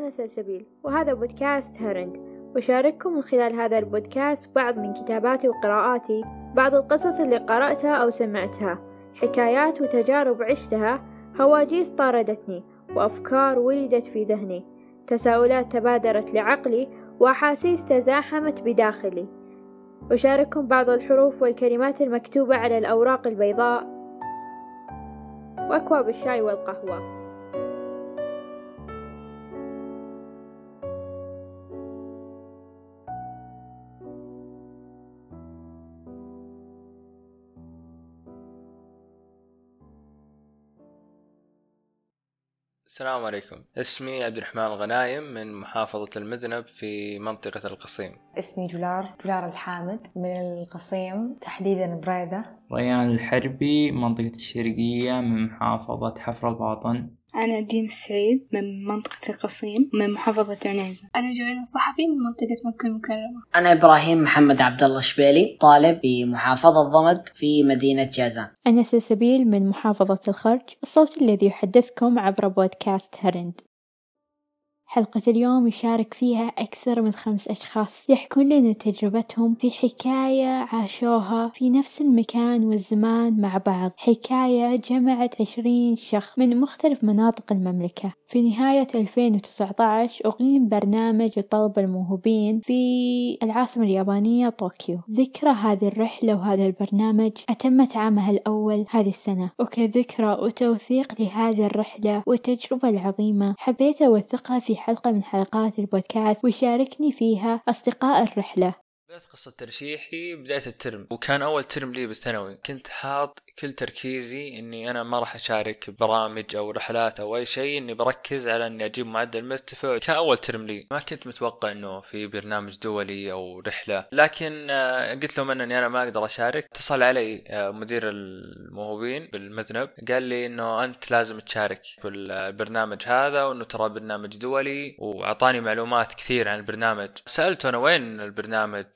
أنا سلسبيل وهذا بودكاست هرند. وشارككم من خلال هذا البودكاست بعض من كتاباتي وقراءاتي بعض القصص اللي قرأتها أو سمعتها. حكايات وتجارب عشتها هواجيس طاردتني وأفكار ولدت في ذهني. تساؤلات تبادرت لعقلي وأحاسيس تزاحمت بداخلي. أشارككم بعض الحروف والكلمات المكتوبة على الأوراق البيضاء. وأكواب الشاي والقهوة. السلام عليكم. اسمي عبد الرحمن الغنايم من محافظة المذنب في منطقة القصيم. اسمي جلار جلار الحامد من القصيم تحديدا بريدة. ريان الحربي منطقة الشرقية من محافظة حفر الباطن. أنا دين السعيد من منطقة القصيم من محافظة عنيزة. أنا جوينا الصحفي من منطقة مكة المكرمة. أنا إبراهيم محمد عبد الله الشبيلي طالب في محافظة ضمد في مدينة جازان. أنا سلسبيل من محافظة الخرج الصوت الذي يحدثكم عبر بودكاست هرند. حلقة اليوم يشارك فيها أكثر من خمس أشخاص. يحكون لنا تجربتهم في حكاية عاشوها في نفس المكان والزمان مع بعض. حكاية جمعت عشرين شخص من مختلف مناطق المملكة. في نهاية 2019 أقيم برنامج طلب الموهوبين في العاصمة اليابانية طوكيو. ذكرى هذه الرحلة وهذا البرنامج أتمت عامها الأول هذه السنة. وكذكرى وتوثيق لهذه الرحلة والتجربة العظيمة حبيت أوثقها في حلقة من حلقات البودكاست ويشاركني فيها أصدقاء الرحلة. بدأت قصة ترشيحي بداية الترم. وكان أول ترم لي بالثانوي. كنت حاط كل تركيزي إني أنا ما راح أشارك برامج أو رحلات أو أي شيء إني بركز على إني أجيب معدل مرتفع. كأول ترم لي. ما كنت متوقع إنه في برنامج دولي أو رحلة. لكن آه، قلت لهم إني أنا ما أقدر أشارك. اتصل علي آه، مدير الموهوبين بالمذنب. قال لي إنه أنت لازم تشارك في البرنامج هذا وإنه ترى برنامج دولي وأعطاني معلومات كثير عن البرنامج. سألته أنا وين البرنامج؟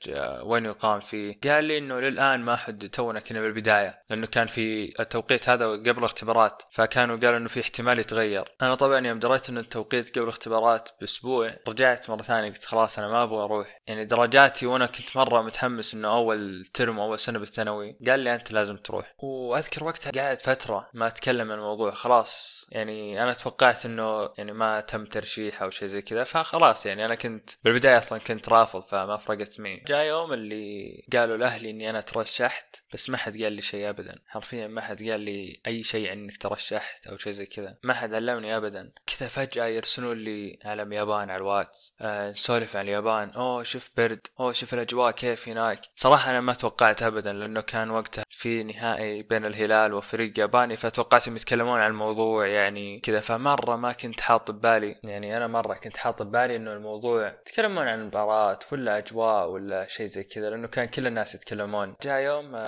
وين يقام فيه. قال لي إنه للآن ما حد تونا كنا بالبداية لأنه كان في التوقيت هذا قبل اختبارات فكانوا قالوا إنه في احتمال يتغير. أنا طبعا يوم دريت انه التوقيت قبل اختبارات بأسبوع رجعت مرة ثانية قلت خلاص أنا ما أبغى أروح. يعني درجاتي وأنا كنت مرة متحمس إنه أول ترم أول سنة بالثانوي قال لي أنت لازم تروح. وأذكر وقتها قاعد فترة ما أتكلم عن الموضوع خلاص. يعني أنا توقعت إنه يعني ما تم ترشيح أو شيء زي كذا فخلاص يعني أنا كنت بالبداية أصلا كنت رافض فما فرقت معي. يوم اللي قالوا لأهلي إني أنا ترشحت بس ما حد قال لي شيء ابدا. حرفيا ما حد قال لي أي شيء إنك ترشحت أو شيء زي كذا. ما حد علمني ابدا. كذا فجأة يرسلون لي علم يابان على الواتس. آه نسولف عن اليابان. أوه شوف برد أوه شوف الأجواء كيف هناك. صراحة أنا ما توقعت ابدا لأنه كان وقتها في نهائي بين الهلال وفريق ياباني فتوقعت انهم يتكلمون عن الموضوع يعني كذا. فمرة ما كنت حاط ببالي يعني أنا مرة كنت حاط ببالي إنه الموضوع يتكلمون عن المباراة ولا أجواء ولا شيء زي كذا لأنه كان كل الناس يتكلمون. جاء يوم آه،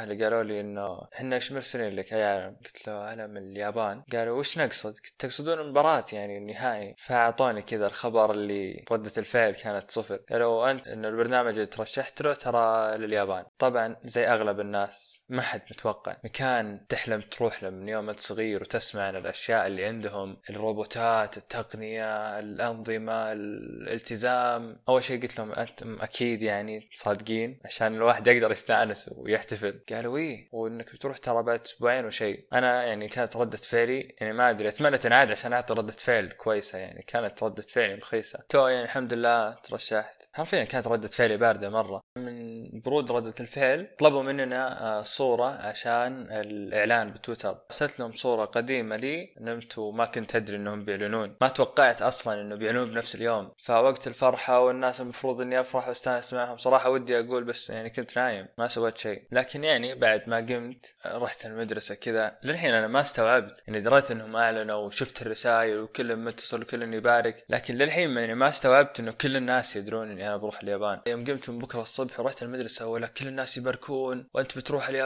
أهلي قالوا لي إنه إحنا إيش مرسلين لك يا علم قلت له علم اليابان. قالوا وش نقصد؟ تقصدون المباراة يعني النهائي؟ فأعطوني كذا الخبر اللي ردة الفعل كانت صفر. قالوا أنت ان البرنامج اللي ترشحت له ترى لليابان. طبعا زي أغلب الناس. ما حد متوقع. مكان تحلم تروح له من يوم انت صغير وتسمع عن الأشياء اللي عندهم الروبوتات التقنية الأنظمة الالتزام. أول شيء قلت لهم أنتم أكيد يعني صادقين عشان الواحد يقدر يستأنس ويحتفل. قالوا إيه؟ وإنك بتروح ترى بعد أسبوعين وشيء. أنا يعني كانت ردة فعلي يعني ما أدري أتمنى تنعاد عشان أعطي ردة فعل كويسة يعني. كانت ردة فعلي رخيصة. تو يعني الحمد لله ترشحت. حرفيا كانت ردة فعلي باردة مرة. من برود ردة الفعل طلبوا مننا آه، صورة عشان الإعلان بتويتر. أرسلت لهم صورة قديمة لي نمت وما كنت أدري إنهم بيعلنون. ما توقعت أصلا إنه بيعلنون بنفس اليوم. فوقت الفرحة والناس المفروض إني أفرح وأستانس معهم صراحة ودي أقول بس يعني كنت نايم ما سويت شيء. لكن يعني بعد ما قمت رحت المدرسة كذا. للحين أنا ما استوعبت. يعني دريت إنهم أعلنوا وشفت الرسائل وكلهم متصل وكلهم يبارك لكن للحين يعني ما استوعبت إنه كل الناس يدرون إني أنا بروح اليابان. يوم قمت من بكرة الصبح ورحت المدرسة ولا كل الناس يباركون. وأنت بتروح اليابان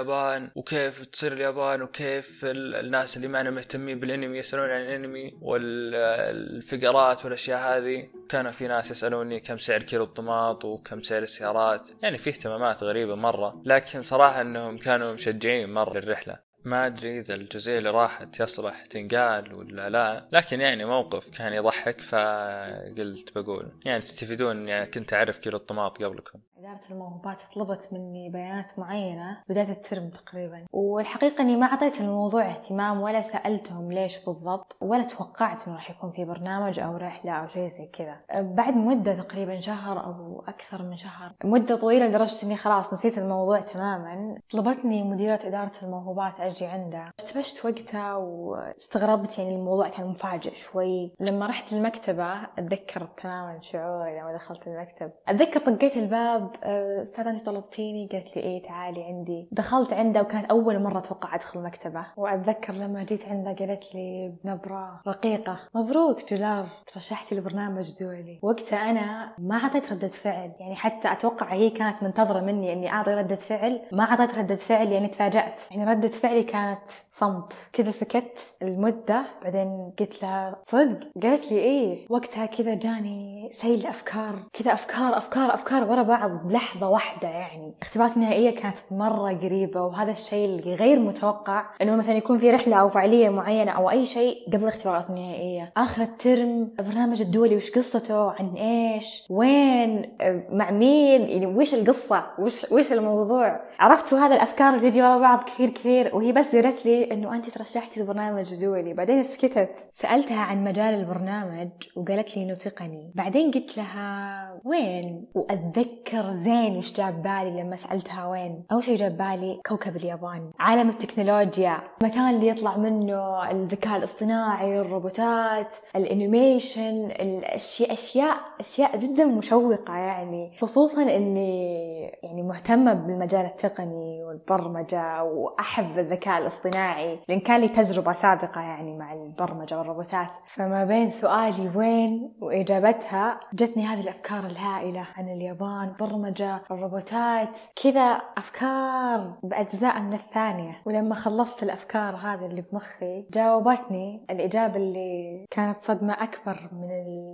وكيف تصير اليابان وكيف الناس اللي معنا مهتمين بالانمي يسألون عن الانمي والفقرات والأشياء هذه. كان في ناس يسألوني كم سعر كيلو الطماط وكم سعر السيارات. يعني في اهتمامات غريبة مرة لكن صراحة إنهم كانوا مشجعين مرة للرحلة. ما أدري إذا الجزئية اللي راحت يصلح تنقال ولا لا لكن يعني موقف كان يضحك فقلت بقول يعني تستفيدون يعني كنت أعرف كيلو الطماط قبلكم. إدارة الموهوبات طلبت مني بيانات معينة بداية الترم تقريبا. والحقيقة إني ما أعطيت الموضوع اهتمام ولا سألتهم ليش بالضبط ولا توقعت إنه راح يكون في برنامج أو رحلة أو شيء زي كذا. بعد مدة تقريبا شهر أو أكثر من شهر مدة طويلة لدرجة إني خلاص نسيت الموضوع تماما. طلبتني مديرة إدارة الموهوبات أجي عندها. ارتبشت وقتها واستغربت يعني الموضوع كان مفاجئ شوي. لما رحت المكتبة أتذكر تماما شعوري لما دخلت المكتب. أتذكر طقيت الباب استاذة انت طلبتيني قالت لي إيه تعالي عندي. دخلت عندها وكانت أول مرة أتوقع أدخل مكتبة. وأتذكر لما جيت عندها قالت لي بنبرة رقيقة. مبروك جولار ترشحتي لبرنامج دولي. وقتها أنا ما أعطيت ردة فعل. يعني حتى أتوقع هي كانت منتظرة مني إني أعطي ردة فعل. ما أعطيت ردة فعل يعني تفاجأت. يعني ردة فعلي كانت صمت. كذا سكت المدة. بعدين قلت لها صدق؟ قالت لي إيه. وقتها كذا جاني سيل أفكار. كذا أفكار أفكار أفكار ورا بعض. بلحظة واحدة يعني. اختبارات النهائية كانت مرة قريبة وهذا الشيء غير متوقع إنه مثلا يكون في رحلة أو فعالية معينة أو أي شيء قبل الاختبارات النهائية. آخر الترم البرنامج الدولي وش قصته؟ عن إيش؟ وين؟ مع مين؟ يعني وش القصة؟ وش وش الموضوع؟ عرفتوا هذا الأفكار اللي تجي ورا بعض كثير كثير وهي بس قالت لي إنه أنت ترشحتي البرنامج الدولي بعدين سكتت. سألتها عن مجال البرنامج وقالت لي انه تقني بعدين قلت لها وين؟ وأتذكر زين وش جاب بالي لما سألتها وين؟ أول شيء جاب بالي كوكب اليابان عالم التكنولوجيا. المكان اللي يطلع منه الذكاء الاصطناعي الروبوتات ال animation الاشياء أشياء أشياء جدا مشوقة يعني خصوصا إني يعني مهتمة بالمجال التقني. والبرمجه وأحب الذكاء الاصطناعي لأن كان لي تجربة سابقة يعني مع البرمجة والروبوتات. فما بين سؤالي وين وإجابتها جتني هذه الأفكار الهائلة عن اليابان برمجة الروبوتات كذا أفكار بأجزاء من الثانية. ولما خلصت الأفكار هذه اللي بمخي جاوبتني الإجابة اللي كانت صدمة أكبر من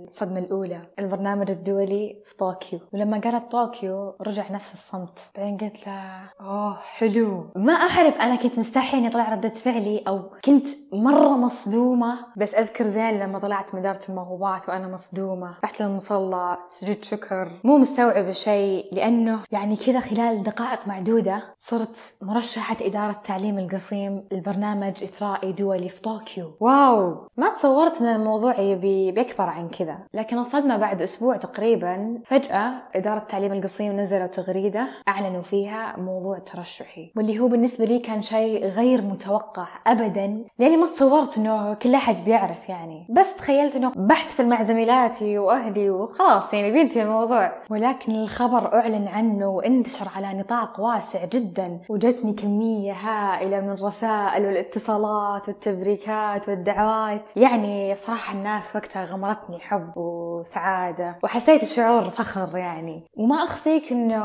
الصدمة الأولى البرنامج الدولي في طوكيو. ولما قالت طوكيو رجع نفس الصمت. بعدين قلت لها أوه حلو ما أعرف أنا كنت مستحي إني طلع ردة فعلي أو كنت مرة مصدومة بس أذكر زين لما طلعت من اداره الموهوبات وأنا مصدومة. رحت للمصلى سجود شكر. مو مستوعبه شيء لأنه يعني كذا خلال دقائق معدودة صرت مرشحة إدارة تعليم القصيم البرنامج إسرائي دولي في طوكيو. واو! ما تصورت إن الموضوع يبي بيكبر عن كذا. لكن الصدمه بعد أسبوع تقريبا فجأة إدارة تعليم القصيم نزلوا تغريدة أعلنوا فيها موضوع ترشحي واللي هو بالنسبة لي كان شيء غير متوقع ابدا. لأني ما تصورت إنه كل أحد بيعرف يعني. بس تخيلت إنه بحث مع زميلاتي وأهلي وخلاص يعني بينتهي الموضوع. ولكن الخبر أعلن عنه وانتشر على نطاق واسع جدا. وجتني كمية هائلة من الرسائل والاتصالات والتبريكات والدعوات. يعني صراحة الناس وقتها غمرتني حب وسعادة. وحسيت بشعور فخر يعني. وما أخفيك إنه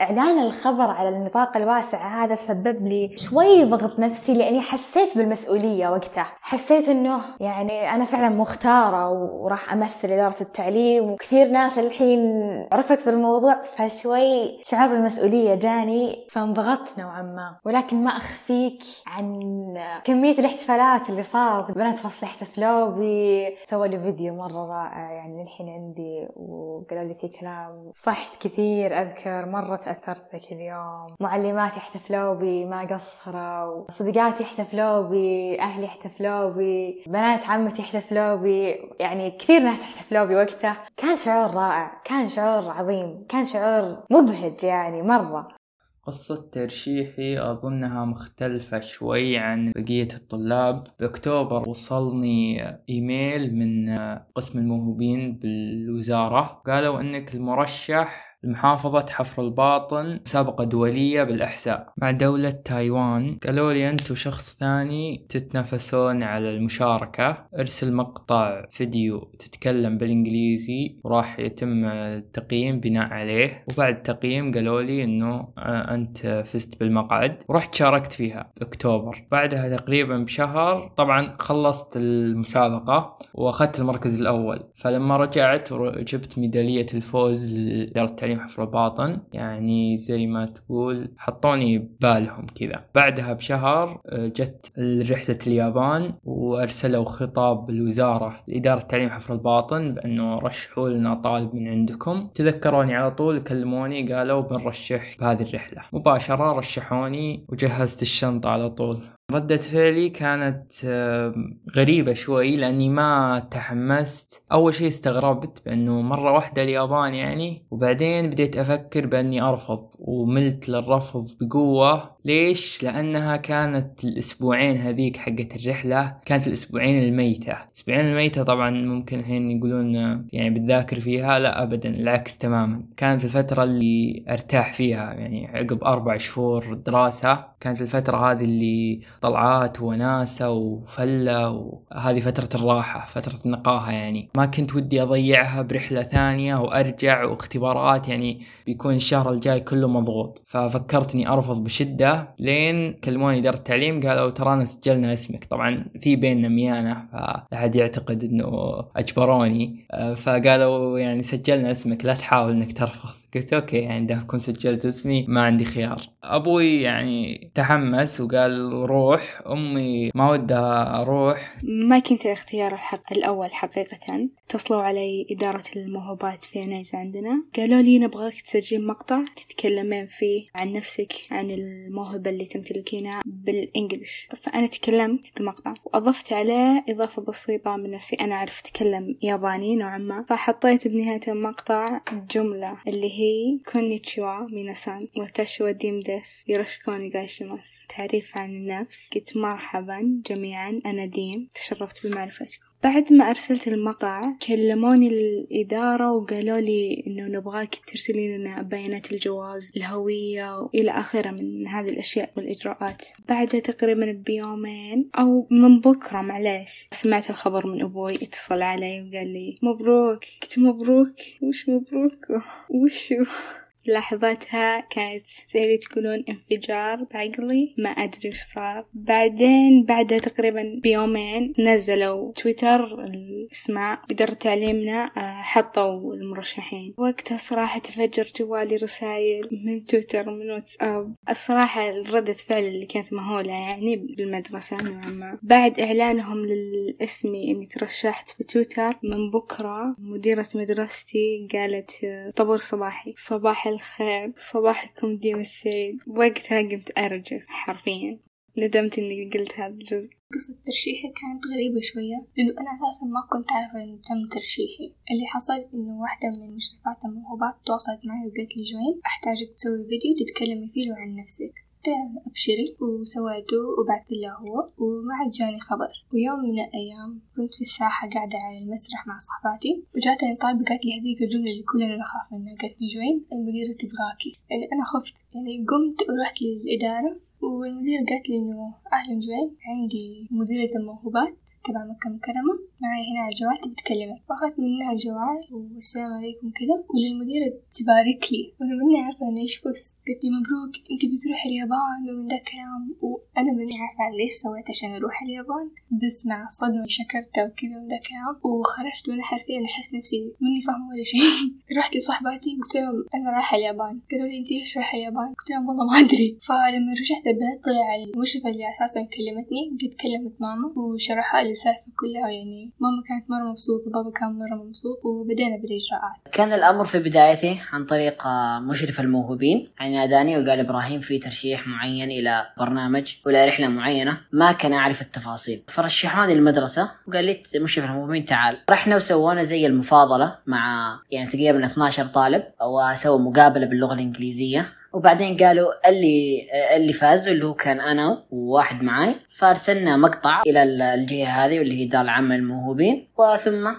إعلان الخبر على النطاق الواسع هذا سبب لي شوي ضغط نفسي لأني حسيت بالمسؤولية وقتها. حسيت إنه يعني أنا فعلا مختارة وراح أمثل إدارة التعليم وكثير ناس الحين عرفت بالموضوع فشوي شعور بالمسؤولية جاني فانضغطت نوعا ما. ولكن ما أخفيك عن كمية الاحتفالات اللي صارت. بنات فصل احتفلوا بي. سووا لي فيديو مرة رائع يعني للحين عندي وقالوا لي في كلام. صحت كثير أذكر مرة تأثرت ذاك اليوم. معلماتي احتفلوا بي ما قصروا صديقاتي احتفلوا بي أهلي احتفلوا بي بنات عمتي احتفلوا بي يعني كثير ناس احتفلوا بي وقتها. كان شعور رائع كان شعور عظيم كان شعور مبهج يعني مرة. قصة ترشيحي أظنها مختلفة شوي عن بقية الطلاب. بأكتوبر وصلني إيميل من قسم الموهوبين بالوزارة. قالوا إنك المرشح لمحافظة حفر الباطن مسابقة دولية بالإحساء مع دولة تايوان قالوا لي أنت وشخص ثاني تتنافسون على المشاركة. ارسل مقطع فيديو تتكلم بالإنجليزي وراح يتم التقييم بناء عليه. وبعد التقييم قالوا لي أنه أنت فزت بالمقعد. ورحت شاركت فيها بأكتوبر بعدها تقريبا بشهر طبعا خلصت المسابقة وأخذت المركز الأول. فلما رجعت جبت ميدالية الفوز لإدارة التعليم حفر الباطن يعني زي ما تقول حطوني ببالهم كذا. بعدها بشهر آه، جت رحلة اليابان وأرسلوا خطاب بالوزارة لإدارة تعليم حفر الباطن بأنه رشحوا لنا طالب من عندكم. تذكروني على طول كلموني قالوا بنرشح بهذه الرحلة. مباشرة رشحوني وجهزت الشنطة على طول. ردة فعلي كانت غريبة شوي لأني ما تحمست. أول شيء استغربت بأنه مرة واحدة اليابان يعني وبعدين بديت أفكر بأني أرفض وملت للرفض بقوة. ليش؟ لأنها كانت الأسبوعين هذيك حقت الرحلة كانت الأسبوعين الميتة. الأسبوعين الميتة طبعا ممكن الحين يقولون يعني بتذاكر فيها لا أبدا العكس تماما. كانت الفترة اللي أرتاح فيها يعني عقب أربع شهور دراسة. كانت الفترة هذه اللي طلعات وناسة وفلة وهذه فترة الراحة فترة النقاهة يعني. ما كنت ودي أضيعها برحلة ثانية وأرجع واختبارات يعني بيكون الشهر الجاي كله مضغوط. ففكرت إني أرفض بشدة لين كلموني إدارة التعليم قالوا ترانا سجلنا اسمك. طبعا في بيننا ميانة فأحد يعتقد إنه أجبروني. فقالوا يعني سجلنا اسمك لا تحاول إنك ترفض. قلت okay يعني دام كنت سجلت اسمي ما عندي خيار. أبوي يعني تحمس وقال روح. أمي ما ودها أروح ما كنت الاختيار الحق الأول حقيقة. اتصلوا علي إدارة الموهوبات في عنيزة عندنا. قالوا لي نبغاك تسجل مقطع تتكلمين فيه عن نفسك عن الموهبة اللي تمتلكينها بال English فأنا تكلمت بالمقطع وأضفت عليه إضافة بسيطة من نفسي. أنا أعرف أتكلم ياباني نوعا ما. فحطيت بنهاية المقطع جملة اللي هي こんにちは 皆さん 私は ديم です お願いします تعريف عن النفس قلت مرحبا جميعا أنا ديم تشرفت بمعرفتكم بعد ما أرسلت المقطع كلموني الإدارة وقالوا لي إنه نبغاك ترسلي لنا بيانات الجواز الهوية وإلى آخره من هذه الأشياء والإجراءات. بعدها تقريبا بيومين أو من بكرة معليش. سمعت الخبر من أبوي اتصل علي وقال لي مبروك قلت مبروك. وش مبروك؟ وشو لحظتها كانت زي تقولون انفجار بعقلي ما أدري وش صار. بعدين بعدها تقريبا بيومين نزلوا تويتر الأسماء إدارة تعليمنا حطوا المرشحين. وقتها صراحة تفجر جوالي رسائل من تويتر من واتساب. الصراحة ردة فعل اللي كانت مهولة يعني بالمدرسة نوعا ما. بعد إعلانهم للاسمي إني ترشحت بتويتر من بكرة مديرة مدرستي قالت طبور صباحي. صباح الخير صباحكم ديم السعيد وقتها قمت أرجف حرفيا. ندمت إني قلت هذا الجزء. قصة ترشيحي كانت غريبة شوية لأنه أنا أساسا ما كنت أعرف إنه تم ترشيحي. اللي حصل إنه واحدة من مشرفات الموهوبات تواصلت معي وقالت لي جوين أحتاجك تسوي فيديو تتكلمي فيه عن نفسك. أبشري وسويته وبعثت له هو وما عاد جاني خبر. ويوم من الأيام كنت في الساحة قاعدة على المسرح مع صحباتي وجاتني طالبة قالت لي هذيك الجملة اللي كلنا نخاف منها. قالت لي جوين المديرة تبغاكي يعني أنا خفت يعني قمت ورحت للإدارة والمديرة قالت لي إنه أهلا جوين عندي مديرة الموهوبات. تبع مكة مكرمة. معي هنا على الجوال تبي تكلمك. فأخذت منها الجوال والسلام عليكم كذا وللمديرة تبارك لي. وأنا ماني عارفة أنا إيش فزت قالت لي مبروك أنت بتروح اليابان ومن ذا الكلام وأنا ماني عارفة ليش سويت عشان أروح اليابان. بس مع الصدمة شكرتها وكذا من ذا الكلام وخرجت وأنا حرفيا أحس نفسي ماني فاهمة ولا شيء. رحت لصاحباتي قلت لهم أنا رايحة اليابان. قالوا لي أنت ليش رايحة اليابان؟ قلت لهم والله ما أدري. فلما رجعت البيت طلع المشرفة اللي أساسا كلمتني قد كلمت ماما وشرحها لي. السالفة كلها يعني ماما كانت مرة مبسوطة بابا كان مرة مبسوط وبدينا بالإجراءات. كان الأمر في بدايته عن طريق مشرف الموهوبين يعني ناداني وقال إبراهيم في ترشيح معين إلى برنامج ولا رحلة معينة ما كان أعرف التفاصيل. فرشحوني المدرسة وقال لي مشرف الموهوبين تعال. رحنا وسوونا زي المفاضلة مع يعني تقريبا 12 طالب وسووا مقابلة باللغة الإنجليزية. وبعدين قالوا اللي اللي فاز اللي هو كان أنا وواحد معاي. فارسلنا مقطع إلى الجهة هذه واللي هي الاداره العامه للموهوبين وثم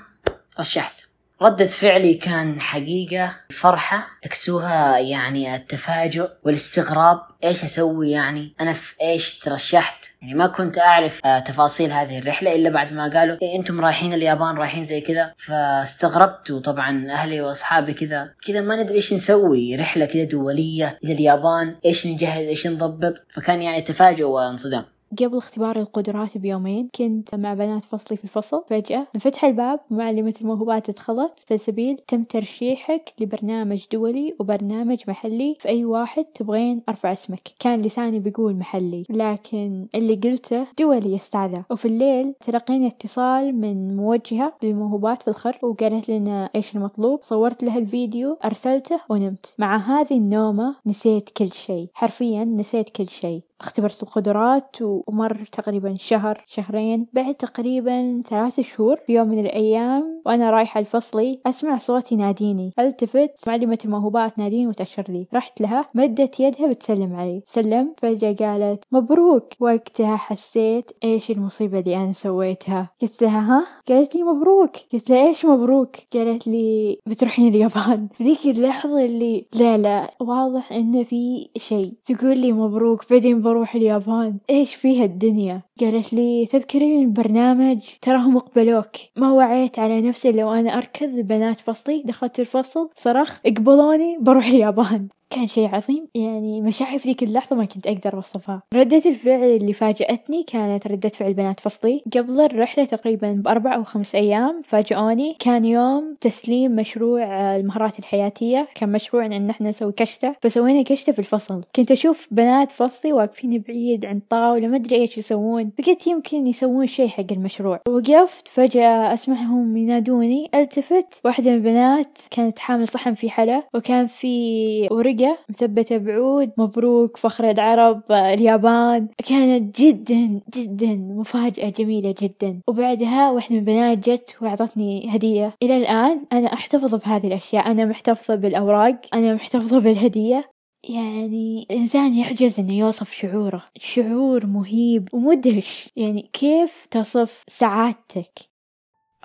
رشحت. ردة فعلي كان حقيقة. فرحة اكسوها يعني التفاجؤ والاستغراب. إيش أسوي يعني؟ أنا في إيش ترشحت؟ يعني ما كنت أعرف آه تفاصيل هذه الرحلة إلا بعد ما قالوا إيه أنتم رايحين اليابان رايحين زي كذا. فاستغربت وطبعا أهلي وأصحابي كذا. كذا ما ندري إيش نسوي. رحلة كذا دولية إلى اليابان. إيش نجهز؟ إيش نضبط؟ فكان يعني تفاجؤ وانصدام. قبل اختبار القدرات بيومين كنت مع بنات فصلي في الفصل فجأة انفتح الباب معلمة الموهوبات دخلت سلسبيل تم ترشيحك لبرنامج دولي وبرنامج محلي في أي واحد تبغين أرفع اسمك. كان لساني بيقول محلي لكن اللي قلته دولي يستعذى وفي الليل تلقينا اتصال من موجهة للموهوبات في الخر وقالت لنا إيش المطلوب. صورت لها الفيديو أرسلته ونمت. مع هذه النومة نسيت كل شيء. حرفيا نسيت كل شيء. اختبرت القدرات ومر تقريبا شهر شهرين. بعد تقريبا ثلاث شهور في يوم من الأيام وأنا رايحة لفصلي أسمع صوت يناديني ألتفت معلمة الموهوبات تناديني وتأشر لي. رحت لها مدت يدها بتسلم علي. سلمت فجأة قالت مبروك. وقتها حسيت إيش المصيبة اللي أنا سويتها. قلت لها ها؟ قالت لي مبروك. قلت لها إيش مبروك؟ قالت لي بتروحين اليابان. ذيك اللحظة اللي لا لا واضح إنه في شيء. تقول لي مبروك بعدين بروح اليابان. إيش فيها الدنيا؟ قالت لي تذكرين البرنامج؟ تراهم اقبلوك. ما وعيت على نفسي لو أنا أركض بنات فصلي دخلت الفصل صرخ اقبلوني بروح اليابان. كان شيء عظيم. يعني مشاعري في ذيك اللحظة ما كنت أقدر أوصفها. ردة الفعل اللي فاجأتني كانت ردة فعل بنات فصلي. قبل الرحلة تقريبا بأربع أو خمس أيام فاجئوني. كان يوم تسليم مشروع المهارات الحياتية. كان مشروع إن إحنا نسوي كشتة. فسوينا كشتة في الفصل. كنت أشوف بنات فصلي واقفين بعيد عن طاولة ما أدري إيش يسوون. فقلت يمكن يسوون شيء حق المشروع. وقفت فجأة أسمعهم ينادوني. التفت واحدة من البنات كانت حامل صحن في حلا وكان في ورقة مثبتة بعود مبروك فخر العرب اليابان. كانت جدا جدا مفاجأة جميلة جدا. وبعدها واحدة من البنات جت وأعطتني هدية. إلى الآن أنا أحتفظ بهذه الأشياء. أنا محتفظة بالأوراق أنا محتفظة بالهدية. يعني الإنسان يعجز إنه يوصف شعوره. شعور مهيب ومدهش. يعني كيف تصف سعادتك؟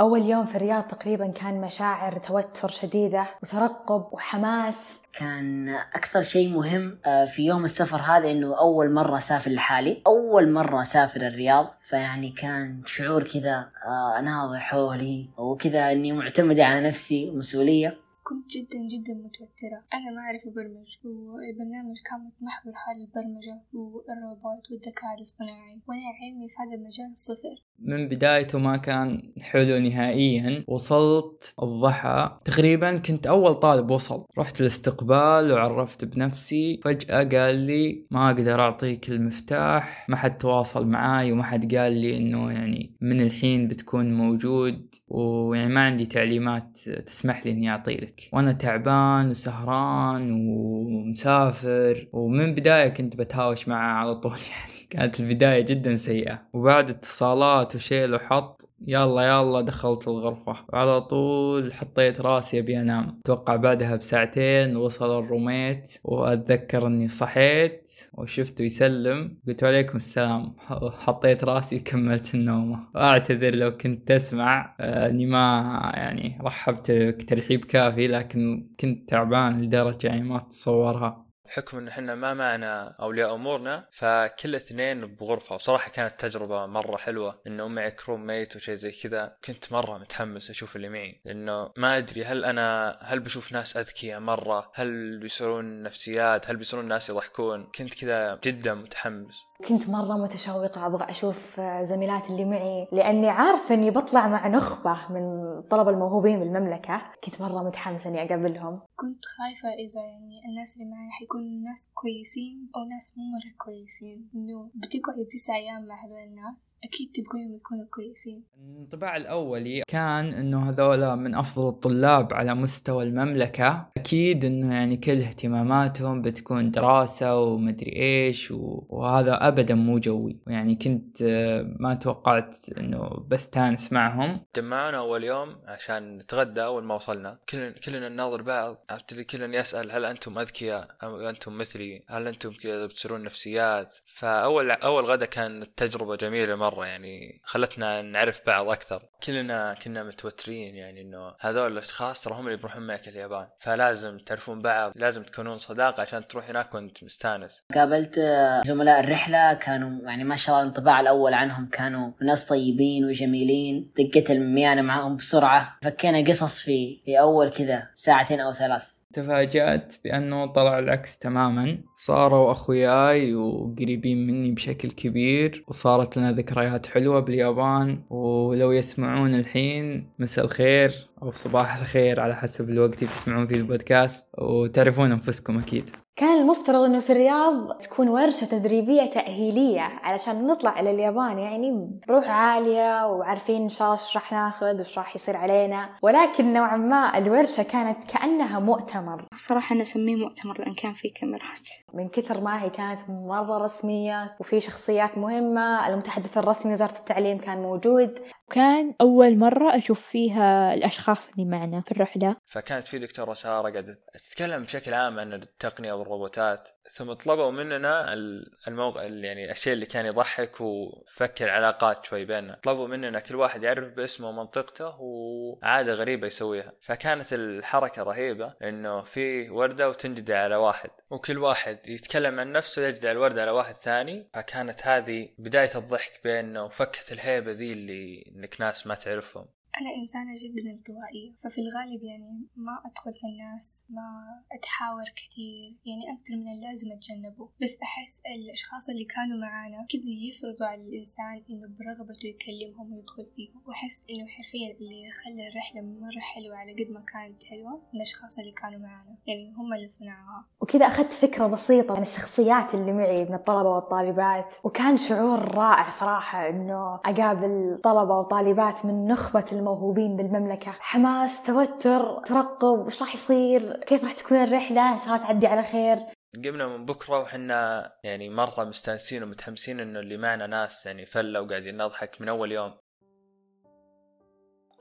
أول يوم في الرياض تقريبا كان مشاعر توتر شديدة وترقب وحماس. كان أكثر شيء مهم آه، في يوم السفر هذا إنه أول مرة أسافر لحالي. أول مرة أسافر الرياض فيعني كان شعور كذا آه، أناظر حولي وكذا إني معتمدة على نفسي ومسؤولية. كنت جدا جدا متوترة. أنا ما أعرف أبرمج والبرنامج كان متمحور حول البرمجة والروبوت والذكاء الاصطناعي. وأنا علمي في هذا المجال صفر من بدايته ما كان حلو نهائيا. وصلت الضحى. تقريبا كنت أول طالب وصل. رحت الاستقبال وعرفت بنفسي. فجأة قال لي ما أقدر أعطيك المفتاح. ما حد تواصل معاي وما حد قال لي إنه يعني من الحين بتكون موجود. ويعني ما عندي تعليمات تسمح لي إني أعطي لك وأنا تعبان وسهران ومسافر. ومن بداية كنت بتهاوش معاه على طول يعني كانت البداية جدا سيئة. وبعد اتصالات وشيل وحط يلا يلا دخلت الغرفة. وعلى طول حطيت راسي أبي أنام. أتوقع بعدها بساعتين وصل الروميت وأتذكر إني صحيت وشفته يسلم. قلت عليكم السلام. حطيت راسي وكملت النومة. واعتذر لو كنت تسمع. آه، إني ما يعني رحبت ترحيب كافي لكن كنت تعبان لدرجة يعني ما تتصورها بحكم إن إحنا ما معنا أولياء أمورنا فكل اثنين بغرفة. وصراحه كانت تجربة مرة حلوة انه معي كروم ميت وشيء زي كذا. كنت مرة متحمس أشوف اللي معي. لأنه ما أدري هل أنا هل بشوف ناس أذكياء مرة؟ هل بيصيرون نفسيات؟ هل بيصيرون ناس يضحكون؟ كنت كذا جدا متحمس. كنت مرة متشوقة أبغى أشوف زميلات اللي معي لأني عارفة إني بطلع مع نخبة من الطلبة الموهوبين بالمملكة. كنت مرة متحمسة إني أقابلهم. كنت خايفة إذا يعني الناس اللي معي حيكونوا ناس كويسين أو ناس مو مرة كويسين. إنه بتقعد تسع أيام مع هذول الناس أكيد تبغيهم يكونوا كويسين. الانطباع الأولي كان إنه هذولا من أفضل الطلاب على مستوى المملكة. أكيد إنه يعني كل اهتماماتهم بتكون دراسة ومدري إيش وهذا ابدا مو جوي. يعني كنت آه، ما توقعت إنه بستانس معهم. جمعونا أول يوم عشان نتغدى أول ما وصلنا. كلنا كلنا نناظر بعض. عرفت اللي كلنا يسال هل أنتم أذكياء؟ أو أنتم مثلي؟ هل أنتم كذا بتصيرون نفسيات؟ فاول أول غدا كانت تجربة جميلة مرة. يعني خلتنا نعرف بعض أكثر. كلنا كنا متوترين يعني إنه هذول الأشخاص ترى هم اللي بيروحون معك اليابان. فلازم تعرفون بعض لازم تكونون صداقة عشان تروح هناك وأنت مستانس. قابلت زملاء الرحلة كانوا يعني ما شاء الله الانطباع الأول عنهم كانوا ناس طيبين وجميلين دقت الميانة معاهم بسرعة. فكينا قصص في في أول كذا ساعتين أو ثلاث. تفاجأت بأنه طلع العكس تماما. صاروا أخوياي وقريبين مني بشكل كبير وصارت لنا ذكريات حلوة باليابان. ولو يسمعون الحين مساء الخير أو صباح الخير على حسب الوقت اللي تسمعون فيه البودكاست وتعرفون أنفسكم أكيد. كان المفترض إنه في الرياض تكون ورشة تدريبية تأهيلية علشان نطلع إلى اليابان. يعني بروح عالية وعارفين إن شاء الله إيش راح ناخذ وإيش راح يصير علينا. ولكن نوعا ما الورشة كانت كأنها مؤتمر. صراحة أنا أسميه مؤتمر لأن كان فيه كاميرات. من كثر ما هي كانت مرة رسمية وفي شخصيات مهمة المتحدث الرسمي وزارة التعليم كان موجود. كان أول مرة أشوف فيها الأشخاص اللي معنا في الرحلة. فكانت في دكتورة سارة قاعدة تتكلم بشكل عام عن التقنية والروبوتات ثم طلبوا مننا الموقع يعني الشيء اللي كان يضحك وفك العلاقات شوي بيننا. طلبوا مننا كل واحد يعرف باسمه ومنطقته وعادة غريبة يسويها. فكانت الحركة رهيبة إنه في وردة وتنجدع على واحد وكل واحد يتكلم عن نفسه يجدع الوردة على واحد ثاني. فكانت هذه بداية الضحك بيننا وفكت الهيبة ذي اللي انك ناس ما تعرفهم. أنا إنسانة جدا انطوائية ففي الغالب يعني ما أدخل في الناس ما أتحاور كثير يعني أكثر من اللازم أتجنبه. بس أحس الأشخاص اللي كانوا معانا كذا يفرضوا على الإنسان إنه برغبته يكلمهم ويدخل فيهم. وأحس إنه حرفيا اللي خلى الرحلة مرة حلوة على قد ما كانت حلوة الأشخاص اللي كانوا معانا يعني هم اللي صنعوها. وكذا أخذت فكرة بسيطة عن الشخصيات اللي معي من الطلبة والطالبات وكان شعور رائع صراحة إنه أقابل طلبة وطالبات من نخبة الموهوبين بالمملكة. حماس توتر ترقب وش راح يصير؟ كيف راح تكون الرحلة؟ إن شاء الله تعدي على خير. قمنا من بكرة وحنا يعني مرة مستانسين ومتحمسين إنه اللي معنا ناس يعني فلة وقاعدين نضحك من أول يوم.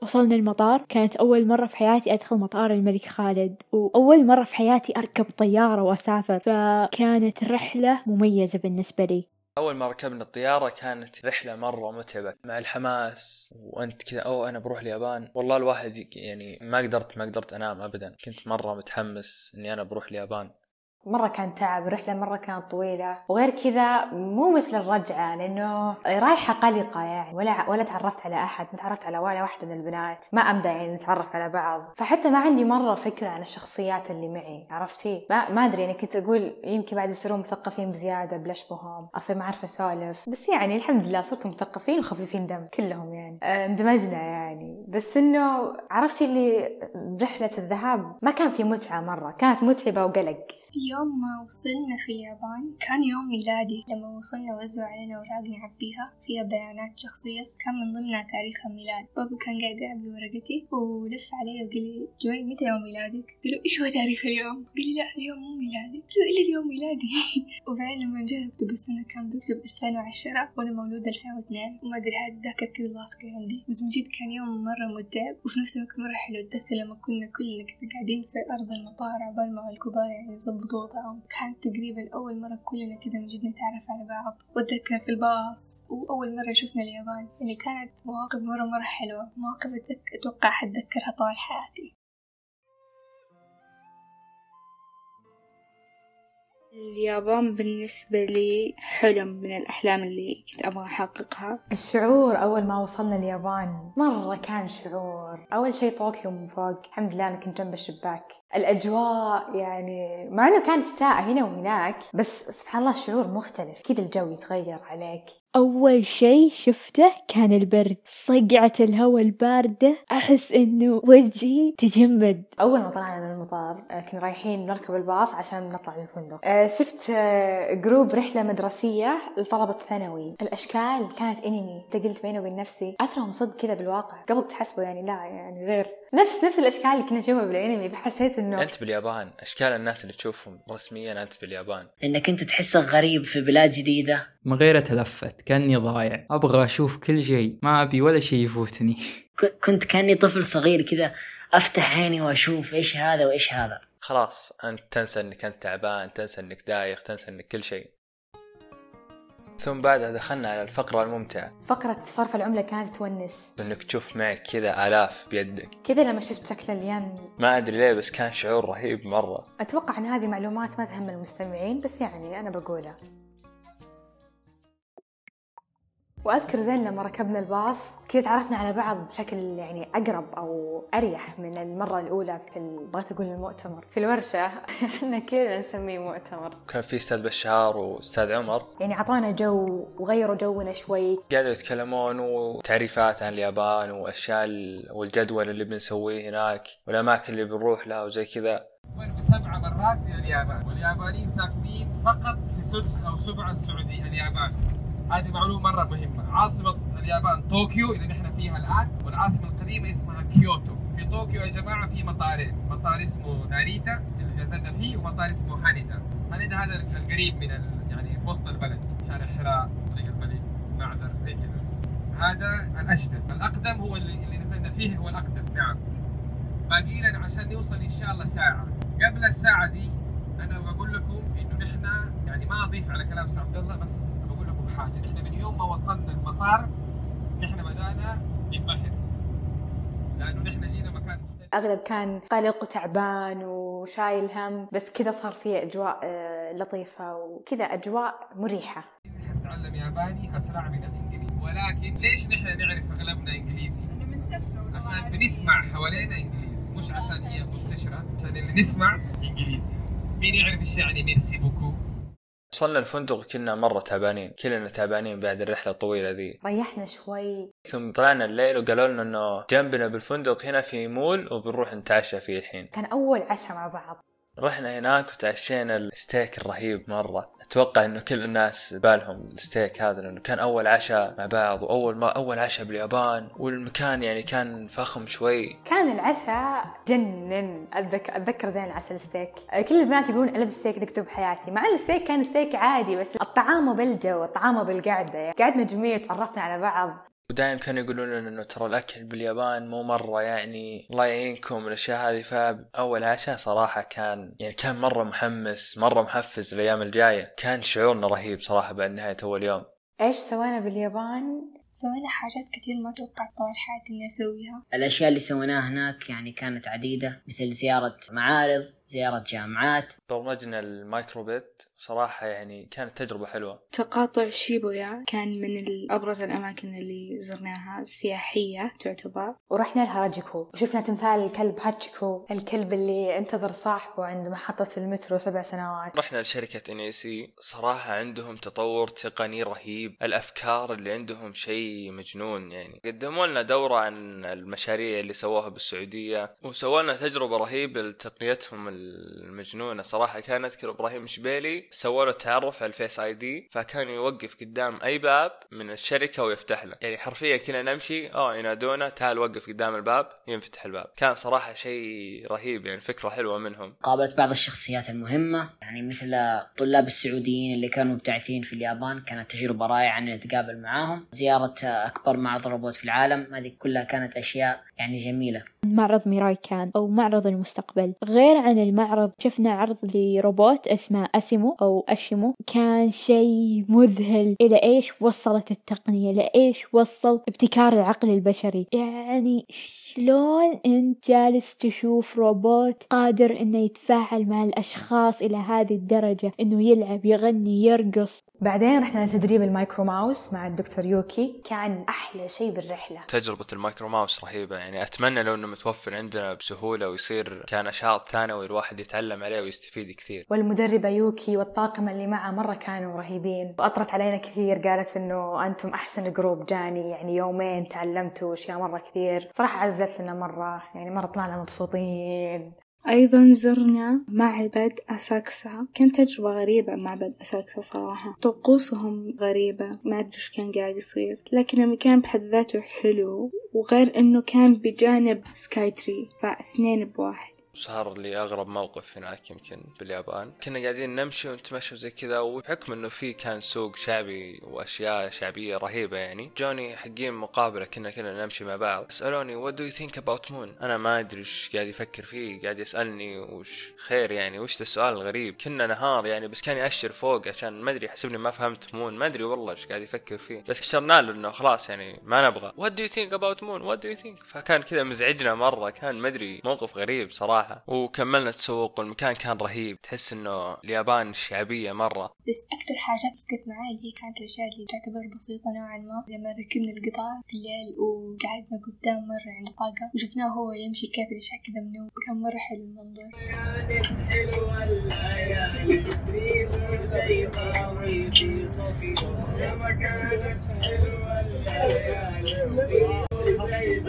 وصلنا المطار. كانت أول مرة في حياتي أدخل مطار الملك خالد وأول مرة في حياتي أركب طيارة وأسافر. فكانت رحلة مميزة بالنسبة لي. أول ما ركبنا الطيارة كانت رحلة مرة متعبة مع الحماس وأنت كذا أوه أنا بروح اليابان. والله الواحد يعني ما قدرت ما قدرت أنام ابدا. كنت مرة متحمس إني أنا بروح اليابان. مرة كان تعب الرحلة مرة كانت طويلة. وغير كذا مو مثل الرجعة لأنه رايحة قلقة يعني. ولا ولا تعرفت على أحد ما تعرفت على ولا واحدة من البنات. ما أمدى يعني نتعرف على بعض. فحتى ما عندي مرة فكرة عن الشخصيات اللي معي عرفتي؟ ما, ما أدري يعني كنت أقول يمكن بعد يصيرون مثقفين بزيادة بلاش بهم أصير ما أعرف أسولف. بس يعني الحمد لله صرتوا مثقفين وخفيفين دم كلهم يعني. آه، اندمجنا يعني. بس إنه عرفتي اللي رحلة الذهاب ما كان في متعة مرة. كانت متعبة وقلق. يوم ما وصلنا في اليابان كان يوم ميلادي. لما وصلنا وزعوا علينا أوراق نعبيها فيها بيانات شخصية كان من ضمنها تاريخ الميلاد. بابا كان قاعد يعبي ورقتي ولف علي وقال لي جوي متى يوم ميلادك؟ قلت له إيش هو تاريخ اليوم؟ قال لي لا اليوم مو ميلادي. قلت له إلا اليوم ميلادي. وبعدين لما جاء يكتب السنة كان بيكتب 2010 وأنا مولودة 2002 وما أدري هذا ذاكر كذا لاصقة عندي. بس من جد كان يوم مرة متعب وفي نفس الوقت مرة حلو. أتذكر لما كنا كلنا كذا قاعدين في أرض المطار عبال ما الكبار يعني وضعهم كانت تقريبا أول مرة كلنا كذا من جد نتعرف على بعض. وأتذكر في الباص. وأول مرة شفنا اليابان. يعني كانت مواقف مرة مرة حلوة. مواقف أتوقع حتذكرها طول حياتي. اليابان بالنسبة لي حلم من الأحلام اللي كنت أبغى أحققها. الشعور أول ما وصلنا اليابان مرة كان شعور. أول شيء طوكيو من فوق. الحمد لله أنا كنت جنب الشباك. الأجواء يعني مع أنه كان شتاء هنا وهناك بس سبحان الله الشعور مختلف. كذا الجو يتغير عليك. أول شي شفته كان البرد. صقعة الهواء الباردة. أحس إنه وجهي تجمد. أول ما طلعنا من المطار آه، كنا رايحين نركب الباص عشان نطلع للفندق آه، شفت آه، جروب رحلة مدرسية لطلبة ثانوي الأشكال كانت أنمي. قلت بيني وبين نفسي أثرهم صدق كذا بالواقع. قبل تحسبوا يعني لا يعني غير. نفس نفس الأشكال اللي كنا نشوفها بالأنمي فحسيت إنه أنت باليابان أشكال الناس اللي تشوفهم رسميا أنت باليابان. إنك أنت تحسك غريب في بلاد جديدة. من غير تلفت كأني ضايع. أبغى أشوف كل شيء ما أبي ولا شيء يفوتني. كنت كأني طفل صغير كذا أفتح عيني وأشوف إيش هذا وإيش هذا. خلاص أنت تنسى إنك أنت تعبان تنسى إنك دايخ تنسى إنك كل شيء. ثم بعدها دخلنا على الفقرة الممتعة. فقرة صرف العملة كانت تونس. إنك تشوف معك كذا آلاف بيدك. كذا لما شفت شكل الين ما أدري ليه بس كان شعور رهيب مرة. أتوقع إن هذه معلومات ما تهم المستمعين بس يعني أنا بقولها. وأذكر زين لما ركبنا الباص كذا تعرفنا على بعض بشكل يعني أقرب أو أريح من المرة الأولى في بغيت أقول المؤتمر. في الورشة إحنا كذا نسميه مؤتمر. كان في أستاذ بشار وأستاذ عمر. يعني أعطانا جو وغيروا جونا شوي. قاعدوا يتكلمون وتعريفات عن اليابان وأشياء ال- والجدول اللي بنسويه هناك والأماكن اللي بنروح لها وزي كذا. بسبع مرات من اليابان واليابانيين ساكنين فقط في سدس أو سبع السعودية اليابان. هذه معلومة مرة مهمة. عاصمة اليابان طوكيو اللي نحن فيها الآن والعاصمة القديمة اسمها كيوتو. في طوكيو يا جماعة في مطارين. مطار اسمه ناريتا اللي نزلنا فيه ومطار اسمه هانيدا هانيدا هذا القريب من ال... يعني في وسط البلد شارع حراء طريق الملك معذر زي كذا. هذا الاشدد الأقدم هو اللي, اللي نزلنا فيه هو الأقدم. نعم. باقي لنا عشان نوصل إن شاء الله ساعة. قبل الساعة دي أنا بقول لكم إنه نحن يعني ما أضيف على كلام عبد الله بس حاجة. نحن من يوم ما وصلنا المطار نحن بدأنا ننبهر لأنه نحن جينا مكان مختلف. أغلب كان قلق وتعبان وشايل هم بس كذا صار فيه أجواء آه، لطيفة وكذا أجواء مريحة. حنتعلم ياباني أسرع من الإنجليزي. ولكن ليش نحن نعرف أغلبنا إنجليزي؟ عشان بنسمع حوالينا إنجليزي مش عشان هي منتشرة عشان اللي نسمع إنجليزي. مين يعرف إيش يعني merci beaucoup؟ وصلنا الفندق كنا مرة تعبانين كلنا تعبانين بعد الرحلة الطويلة ذي. ريحنا شوي. ثم طلعنا الليل وقالوا لنا إنه جنبنا بالفندق هنا في مول وبنروح نتعشى فيه الحين. كان أول عشاء مع بعض. رحنا هناك وتعشينا الستيك الرهيب مرة. أتوقع إنه كل الناس بالهم الستيك هذا لأنه كان أول عشاء مع بعض وأول ما أول عشاء باليابان والمكان يعني كان فخم شوي. كان العشاء جنن. اتذكر أتذكر زين العشاء الستيك. كل البنات يقولون ألف ستيك ذقته بحياتي. مع إن الستيك كان ستيك عادي بس الطعامة بالجو الطعامة بالقعدة يعني. قعدنا جميل تعرفنا على بعض. ودائما كانوا يقولون لنا إنه ترى الأكل باليابان مو مرة يعني الله يعينكم الأشياء هذه فأول عشاء صراحة كان يعني كان مرة محمس مرة محفز الأيام الجاية. كان شعورنا رهيب صراحة بعد نهاية أول يوم. إيش سوينا باليابان؟ سوينا حاجات كثير ما توقعت طول حياتي إني أسويها. الأشياء اللي سويناها هناك يعني كانت عديدة مثل زيارة معارض زيارة جامعات. برمجنا ال micro:bit صراحة يعني كانت تجربة حلوة. تقاطع شيبويا كان من الأبرز الأماكن اللي زرناها سياحية تعتبر. ورحنا لهاراجوكو وشفنا تمثال الكلب هاتشيكو الكلب اللي انتظر صاحبه عند محطة المترو سبع سنوات. رحنا لشركة NEC. صراحة عندهم تطور تقني رهيب. الأفكار اللي عندهم شيء مجنون يعني. قدموا لنا دورة عن المشاريع اللي سووها بالسعودية وسووا لنا تجربة رهيبة لتقنيتهم المجنونة. صراحة كان اذكر إبراهيم شبيلي سووا له تعرف على ال Face ID فكان يوقف قدام أي باب من الشركة ويفتح له. يعني حرفيا كنا نمشي آه ينادونا تعال وقف قدام الباب ينفتح الباب. كان صراحة شيء رهيب يعني فكرة حلوة منهم. قابلت بعض الشخصيات المهمة يعني مثل الطلاب السعوديين اللي كانوا مبتعثين في اليابان كانت تجربة رائعة أن نتقابل معاهم. زيارة أكبر معرض روبوت في العالم هذه كلها كانت أشياء يعني معرض ميراي كان أو معرض المستقبل. غير عن المعرض شفنا عرض لروبوت اسمه أسيمو أو أشيمو. كان شيء مذهل. إلى إيش وصلت التقنية؟ لإيش وصل ابتكار العقل البشري؟ يعني شلون انت جالس تشوف روبوت قادر إنه يتفاعل مع الأشخاص إلى هذه الدرجة؟ إنه يلعب يغني يرقص. بعدين رحنا لتدريب ال micro mouse مع الدكتور يوكي. كان أحلى شيء بالرحلة. تجربة ال micro mouse رهيبة. يعني أتمنى لو إنه متوفر عندنا بسهولة ويصير كنشاط ثانوي الواحد يتعلم عليه ويستفيد كثير. والمدربة يوكي والطاقم اللي معه مرة كانوا رهيبين. وأطرت علينا كثير قالت إنه أنتم أحسن group جاني يعني يومين تعلمتوا أشياء مرة كثير. صراحة عزت لنا مرة يعني مرة طلعنا مبسوطين. أيضا زرنا معبد أساكوسا. كانت تجربة غريبة معبد أساكوسا صراحة. طقوسهم غريبة ما أدري كان قاعد يصير. لكن المكان بحد ذاته حلو وغير إنه كان بجانب Sky Tree فاثنين بواحد. صار لي أغرب موقف هناك يمكن باليابان. كنا قاعدين نمشي ونتمشى زي كذا وبحكم إنه في كان سوق شعبي وأشياء شعبية رهيبة يعني. جوني حقين مقابلة كنا كنا نمشي مع بعض. سألوني what do you think about moon أنا ما أدري وش قاعد يفكر فيه قاعد يسألني وش خير يعني وش ذا السؤال الغريب. كنا نهار يعني بس كان يأشر فوق عشان ما أدري حسبني ما فهمت moon ما أدري والله إيش قاعد يفكر فيه. بس كشرنا له إنه خلاص يعني ما نبغى. what do you think about moon what do you think فكان كذا مزعجنا مرة كان ما أدري موقف غريب صراحة. صراحة وكملنا تسوق والمكان كان رهيب. تحس إنه اليابان شعبية مرة. بس أكثر حاجات سكت معاي اللي هي كانت الأشياء اللي تعتبر بسيطة نوعا ما. لما ركبنا القطار في الليل وقعدنا قدام مرة عند طاقة وشفناه هو يمشي كيف الأشياء كذا منو كان مرة حلو المنظر.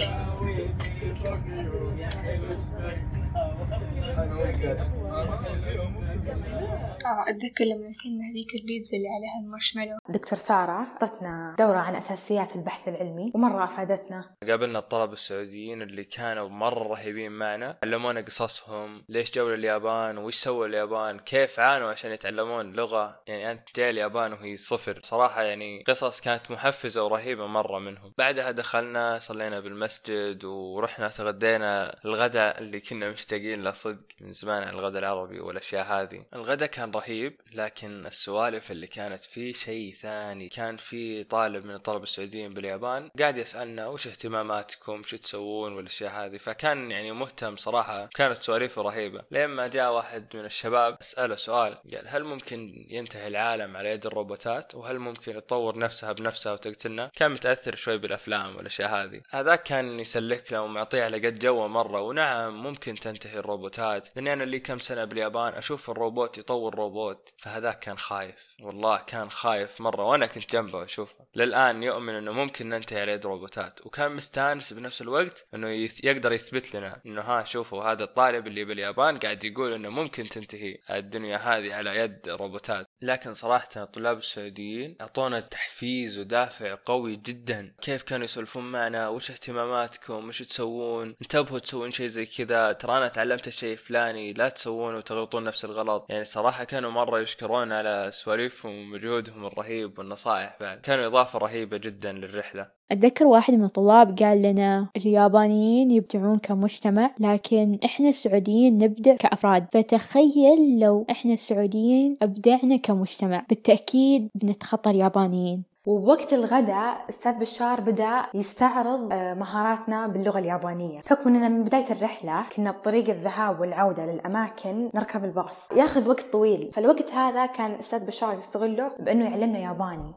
أتذكر لما أكلنا هذيك البيتزا اللي عليها المارشميلو. دكتور سارة أعطتنا دورة عن أساسيات البحث العلمي ومرة أفادتنا. قابلنا الطلبة السعوديين اللي كانوا مرة رهيبين معنا. علمونا قصصهم. ليش جو اليابان وش سووا اليابان؟ كيف عانوا عشان يتعلمون لغة؟ يعني أنت جاي اليابان وهي صفر. صراحة يعني قصص كانت محفزة ورهيبة مرة منهم. بعدها دخلنا صلينا بالمسجد ورحنا تغدينا الغداء. اللي كنا مشتاقين له صدق من زمان على الغداء العربي والأشياء هذه. الغداء كان رهيب لكن السوالف اللي كانت فيه شيء ثاني. كان في طالب من الطلبة السعوديين باليابان قاعد يسألنا وش اهتماماتكم شو تسوون والأشياء هذه. فكان يعني مهتم صراحة كانت سواليفه رهيبة. لما جاء واحد من الشباب سأله سؤال قال هل ممكن ينتهي العالم على يد الروبوتات؟ وهل ممكن تطور نفسها بنفسها وتقتلنا؟ كان متأثر شوي بالأفلام والأشياء هذه. هذاك كان يسلك له ومعطيه على قد جوه مرة. ونعم ممكن تنتهي الروبوتات. لأني أنا اللي كم سنة باليابان أشوف الروبوت يطور روبوت فهذاك كان خايف. والله كان خايف مرة وأنا كنت جنبه أشوفه. للآن يؤمن أنه ممكن ننتهي على يد روبوتات. وكان مستانس بنفس الوقت أنه يث... يقدر يثبت لنا أنه ها شوفوا هذا الطالب اللي باليابان قاعد يقول أنه ممكن تنتهي الدنيا هذه على يد روبوتات. لكن صراحة الطلاب السعوديين أعطونا تحفيز ودافع قوي جدا. كيف كانوا يسولفون معنا؟ وش اهتماماتكم؟ وش تسوون؟ انتبهوا تسوون شيء زي كذا ترى أنا تعلمت الشيء الفلاني لا تسوون وتغلطون نفس الغلط. يعني صراحة كانوا مرة يشكرون على سواليفهم ومجهودهم الرهيب والنصائح بعد. كانوا إضافة رهيبة جدا للرحلة. أتذكر واحد من الطلاب قال لنا اليابانيين يبدعون كمجتمع لكن إحنا السعوديين نبدع كأفراد. فتخيل لو إحنا السعوديين أبدعنا كمجتمع. بالتأكيد بنتخطى اليابانيين. وبوقت الغداء أستاذ بشار بدأ يستعرض آه، مهاراتنا باللغة اليابانية. بحكم أننا من بداية الرحلة كنا بطريق الذهاب والعودة للأماكن نركب الباص. ياخذ وقت طويل. فالوقت هذا كان أستاذ بشار يستغله بأنه يعلمنا ياباني.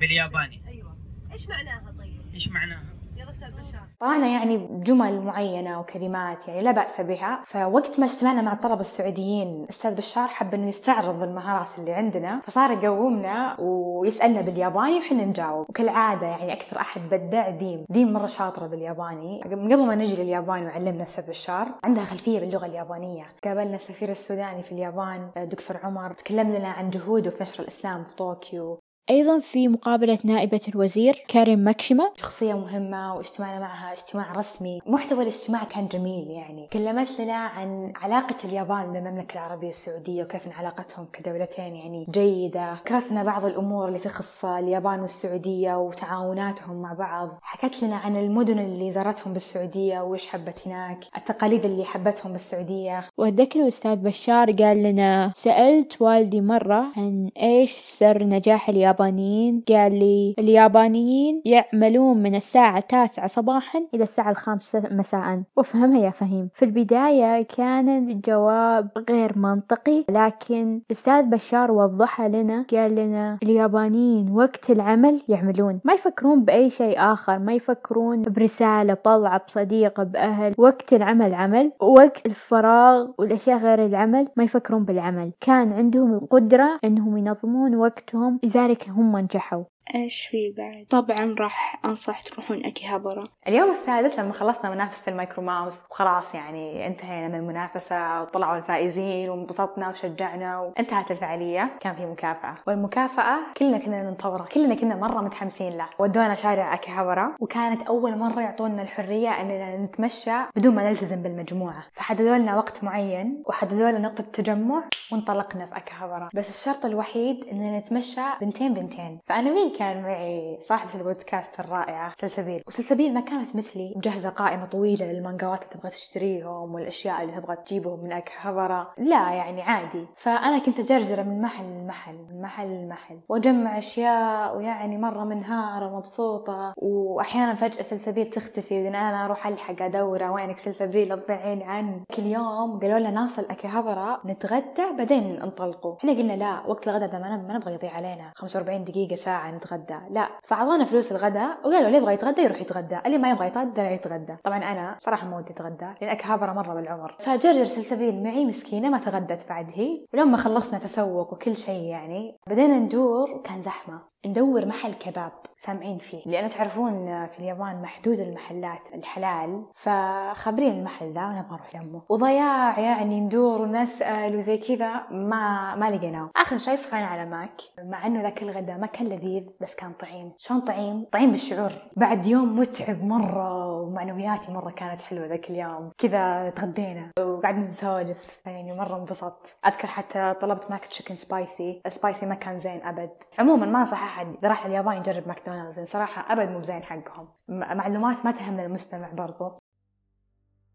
بالياباني. أيوه. إيش معناها طيب؟ إيش معناها؟ أستاذ طلعنا يعني بجمل معينة وكلمات يعني لا بأس بها. فوقت ما اجتمعنا مع الطلبة السعوديين أستاذ بشار حب أنه يستعرض المهارات اللي عندنا فصار يقومنا ويسألنا بالياباني وحنا نجاوب. وكالعادة يعني أكثر أحد بدع ديم. ديم مرة شاطرة بالياباني. من قبل ما نجي لليابان وعلمنا أستاذ بشار عندها خلفية باللغة اليابانية. قابلنا السفير السوداني في اليابان دكتور عمر. تكلم لنا عن جهوده في نشر الإسلام في طوكيو. أيضا في مقابلة نائبة الوزير كارين ماكشيما. شخصية مهمة واجتمعنا معها اجتماع رسمي. محتوى الاجتماع كان جميل يعني. كلمت لنا عن علاقة اليابان بالمملكة العربية السعودية وكيف إن علاقتهم كدولتين يعني جيدة. ذكرت لنا بعض الأمور اللي تخص اليابان والسعودية وتعاوناتهم مع بعض. حكت لنا عن المدن اللي زارتهم بالسعودية وإيش حبت هناك التقاليد اللي حبتهم بالسعودية. وأتذكر الأستاذ بشار قال لنا سألت والدي مرة عن إيش سر نجاح اليابانيين قال لي اليابانيين يعملون من الساعة التاسعة صباحا إلى الساعة الخامسة مساء. وافهمها يا فهيم. في البداية كان الجواب غير منطقي لكن الأستاذ بشار وضحها لنا قال لنا اليابانيين وقت العمل يعملون. ما يفكرون بأي شيء آخر ما يفكرون برسالة بطلعة بصديقة بأهل. وقت العمل عمل. وقت الفراغ والأشياء غير العمل ما يفكرون بالعمل. كان عندهم القدرة أنهم ينظمون وقتهم. لذلك هم نجحوا. إيش في بعد؟ طبعا راح أنصح تروحون اكيهابارا اليوم السادس لما خلصنا منافسة المايكرو ماوس وخلاص يعني انتهينا من المنافسة وطلعوا الفائزين وانبسطنا وشجعنا وانتهت الفعالية. كان في مكافأة والمكافأة كلنا كنا ننتظرها كلنا كنا مرة متحمسين له ودونا شارع اكيهابارا وكانت أول مرة يعطونا الحرية أننا نتمشى بدون ما نلتزم بالمجموعة. فحددوا لنا وقت معين وحددوا لنا نقطة تجمع وانطلقنا في اكيهابارا بس الشرط الوحيد أننا نتمشى بنتين بنتين. فأنا مين كان معي صاحبة البودكاست الرائعة سلسبيل. وسلسبيل ما كانت مثلي مجهزة قائمة طويلة للمانجاوات اللي تبغى تشتريهم والأشياء اللي تبغى تجيبهم من أكهبرة لا يعني عادي. فأنا كنت أجرجر من محل لمحل من محل لمحل. وأجمع أشياء ويعني مرة منهارة ومبسوطة. وأحيانا فجأة سلسبيل تختفي وإن أنا أروح ألحق أدورها وينك سلسبيل؟ تضيعين عن كل يوم قالوا لنا ناصل أكهبرة نتغدى بعدين انطلقوا إحنا قلنا لا وقت الغداء ما نبغى يضيع علينا. 45 دقيقة ساعة نتغدى لا فأعطونا فلوس الغداء وقالوا اللي يبغى يتغدى يروح يتغدى اللي ما يبغى يتغدى لا يتغدى. طبعا أنا صراحة ما ودي أتغدى لأن أكيهابارا مرة بالعمر. فجرجر سلسبيل معي مسكينة ما تغدت بعد هي ولما خلصنا تسوق وكل شيء يعني بدينا ندور كان زحمة. ندور محل كباب سامعين فيه لأنه تعرفون في اليابان محدود المحلات الحلال. فخبرين المحل ذا ونبغى نروح لمه. وضياع يعني ندور ونسأل وزي كذا ما ما لقيناه. آخر شيء طحنا على ماك. مع إنه ذاك الغداء ما كان لذيذ بس كان طعيم. شلون طعيم؟ طعيم بالشعور. بعد يوم متعب مرة ومعنوياتي مرة كانت حلوة ذاك اليوم. كذا تغدينا وقعدنا نسولف. يعني مرة انبسطت. أذكر حتى طلبت McChicken spicy. ال spicy ما كان زين أبد. عموما ما انصح أحد إذا راح اليابان يجرب ماكدونالدز. صراحة أبد مو بزين حقهم. معلومات ما تهم المستمع برضو.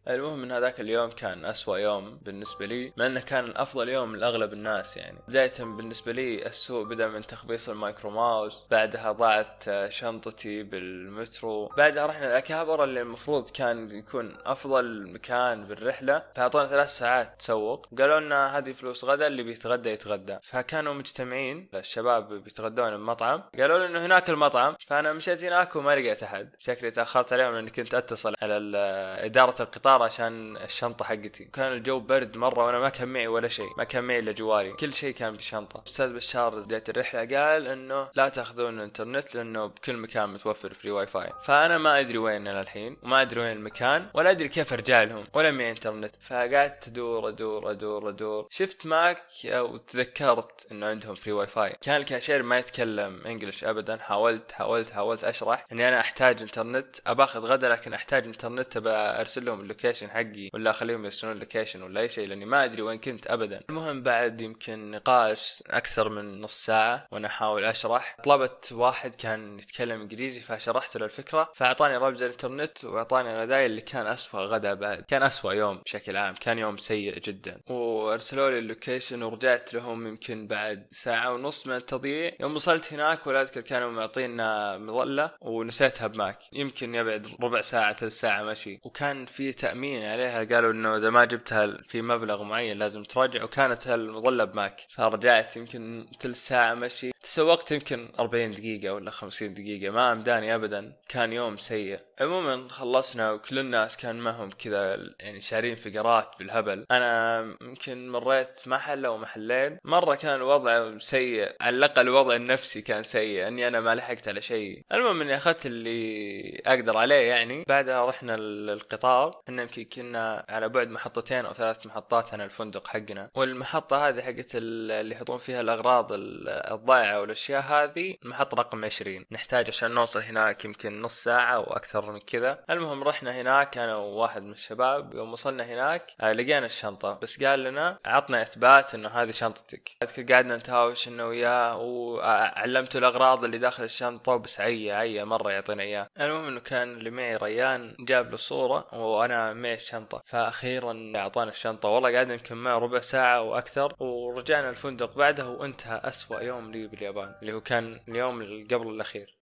المهم إن هذاك اليوم كان أسوأ يوم بالنسبة لي مع إنه كان افضل يوم لأغلب الناس يعني. بداية بالنسبة لي السوء بدأ من تخبيص ال micro mouse بعدها ضاعت شنطتي بالمترو بعدها رحنا لأكيهابارا اللي المفروض كان يكون أفضل مكان بالرحلة. فأعطونا ثلاث ساعات تسوق وقالوا لنا هذه فلوس غدا اللي بيتغدى يتغدى. فكانوا مجتمعين الشباب بيتغدون بمطعم قالوا لي إنه هناك المطعم. فأنا مشيت هناك وما لقيت أحد. شكلي تأخرت عليهم لأني كنت أتصل على إدارة القطار القطار عشان الشنطة حقتي. كان الجو برد مرة وأنا ما كان معي ولا شيء ما كان معي إلا جوالي. كل شيء كان بالشنطة أستاذ بشار بداية الرحلة قال إنه لا تأخذون الإنترنت لأنه بكل مكان متوفر free WiFi فأنا ما أدري وين أنا الحين وما أدري وين المكان ولا أدري كيف أرجع لهم ولا معي إنترنت. فقعدت أدور أدور أدور أدور. شفت ماك وتذكرت إنه عندهم free WiFi كان الكاشير ما يتكلم English ابدا. حاولت حاولت حاولت أشرح إني أنا أحتاج إنترنت أباخذ غدا لكن أحتاج إنترنت أرسل لهم ال location حقي ولا أخليهم يرسلون ال location ولا أي شيء لأني ما أدري وين كنت ابدا. المهم بعد يمكن نقاش أكثر من نص ساعة وأنا أحاول أشرح. طلبت واحد كان يتكلم إنجليزي فشرحت له الفكرة. فأعطاني رمز الإنترنت وأعطاني غداي اللي كان اسوء غدا بعد. كان اسوء يوم بشكل عام كان يوم سيء جدا. وأرسلوا لي ال location ورجعت لهم يمكن بعد ساعة ونص من التضييع. يوم وصلت هناك ولا أذكر كانوا معطينا مظلة ونسيتها بماك. يمكن يبعد ربع ساعة ثلث ساعة مشي. وكان في تامين عليها قالوا إنه إذا ما جبتها في مبلغ معين لازم تراجع وكانت المظله بماك. فرجعت يمكن ثلث ساعة مشي. تسوقت يمكن 40 دقيقة ولا 50 دقيقة ما أمداني أبدا. كان يوم سيء. عموما خلصنا وكل الناس كان معهم كذا يعني شارين فقرات بالهبل. أنا يمكن مريت محل أو محلين مرة كان الوضع سيء. على الأقل الوضع النفسي كان سيء. أني أنا ما لحقت على شيء. المهم إني أخذت اللي أقدر عليه يعني. بعدها رحنا القطار. إحنا يمكن كنا على بعد محطتين أو ثلاث محطات عن الفندق حقنا. والمحطة هذه حقت اللي يحطون فيها الأغراض الضائعة والأشياء هذه. المحطة رقم 20 نحتاج عشان نوصل هناك يمكن نص ساعة أو من كذا. المهم رحنا هناك أنا وواحد من الشباب يوم وصلنا هناك آه لقينا الشنطة. بس قال لنا عطنا إثبات إنه هذه شنطتك. أذكر قعدنا نتهاوش انه وياه وعلمته الأغراض اللي داخل الشنطة بس عيا عيا مرة يعطينا إياه. المهم إنه كان اللي معي ريان جاب له صورة وأنا معي الشنطة فاخيرا أعطانا الشنطة. والله قعدنا يمكن معه ربع ساعة وأكثر ورجعنا الفندق بعده وانتهى أسوأ يوم لي باليابان اللي هو كان اليوم قبل الأخير.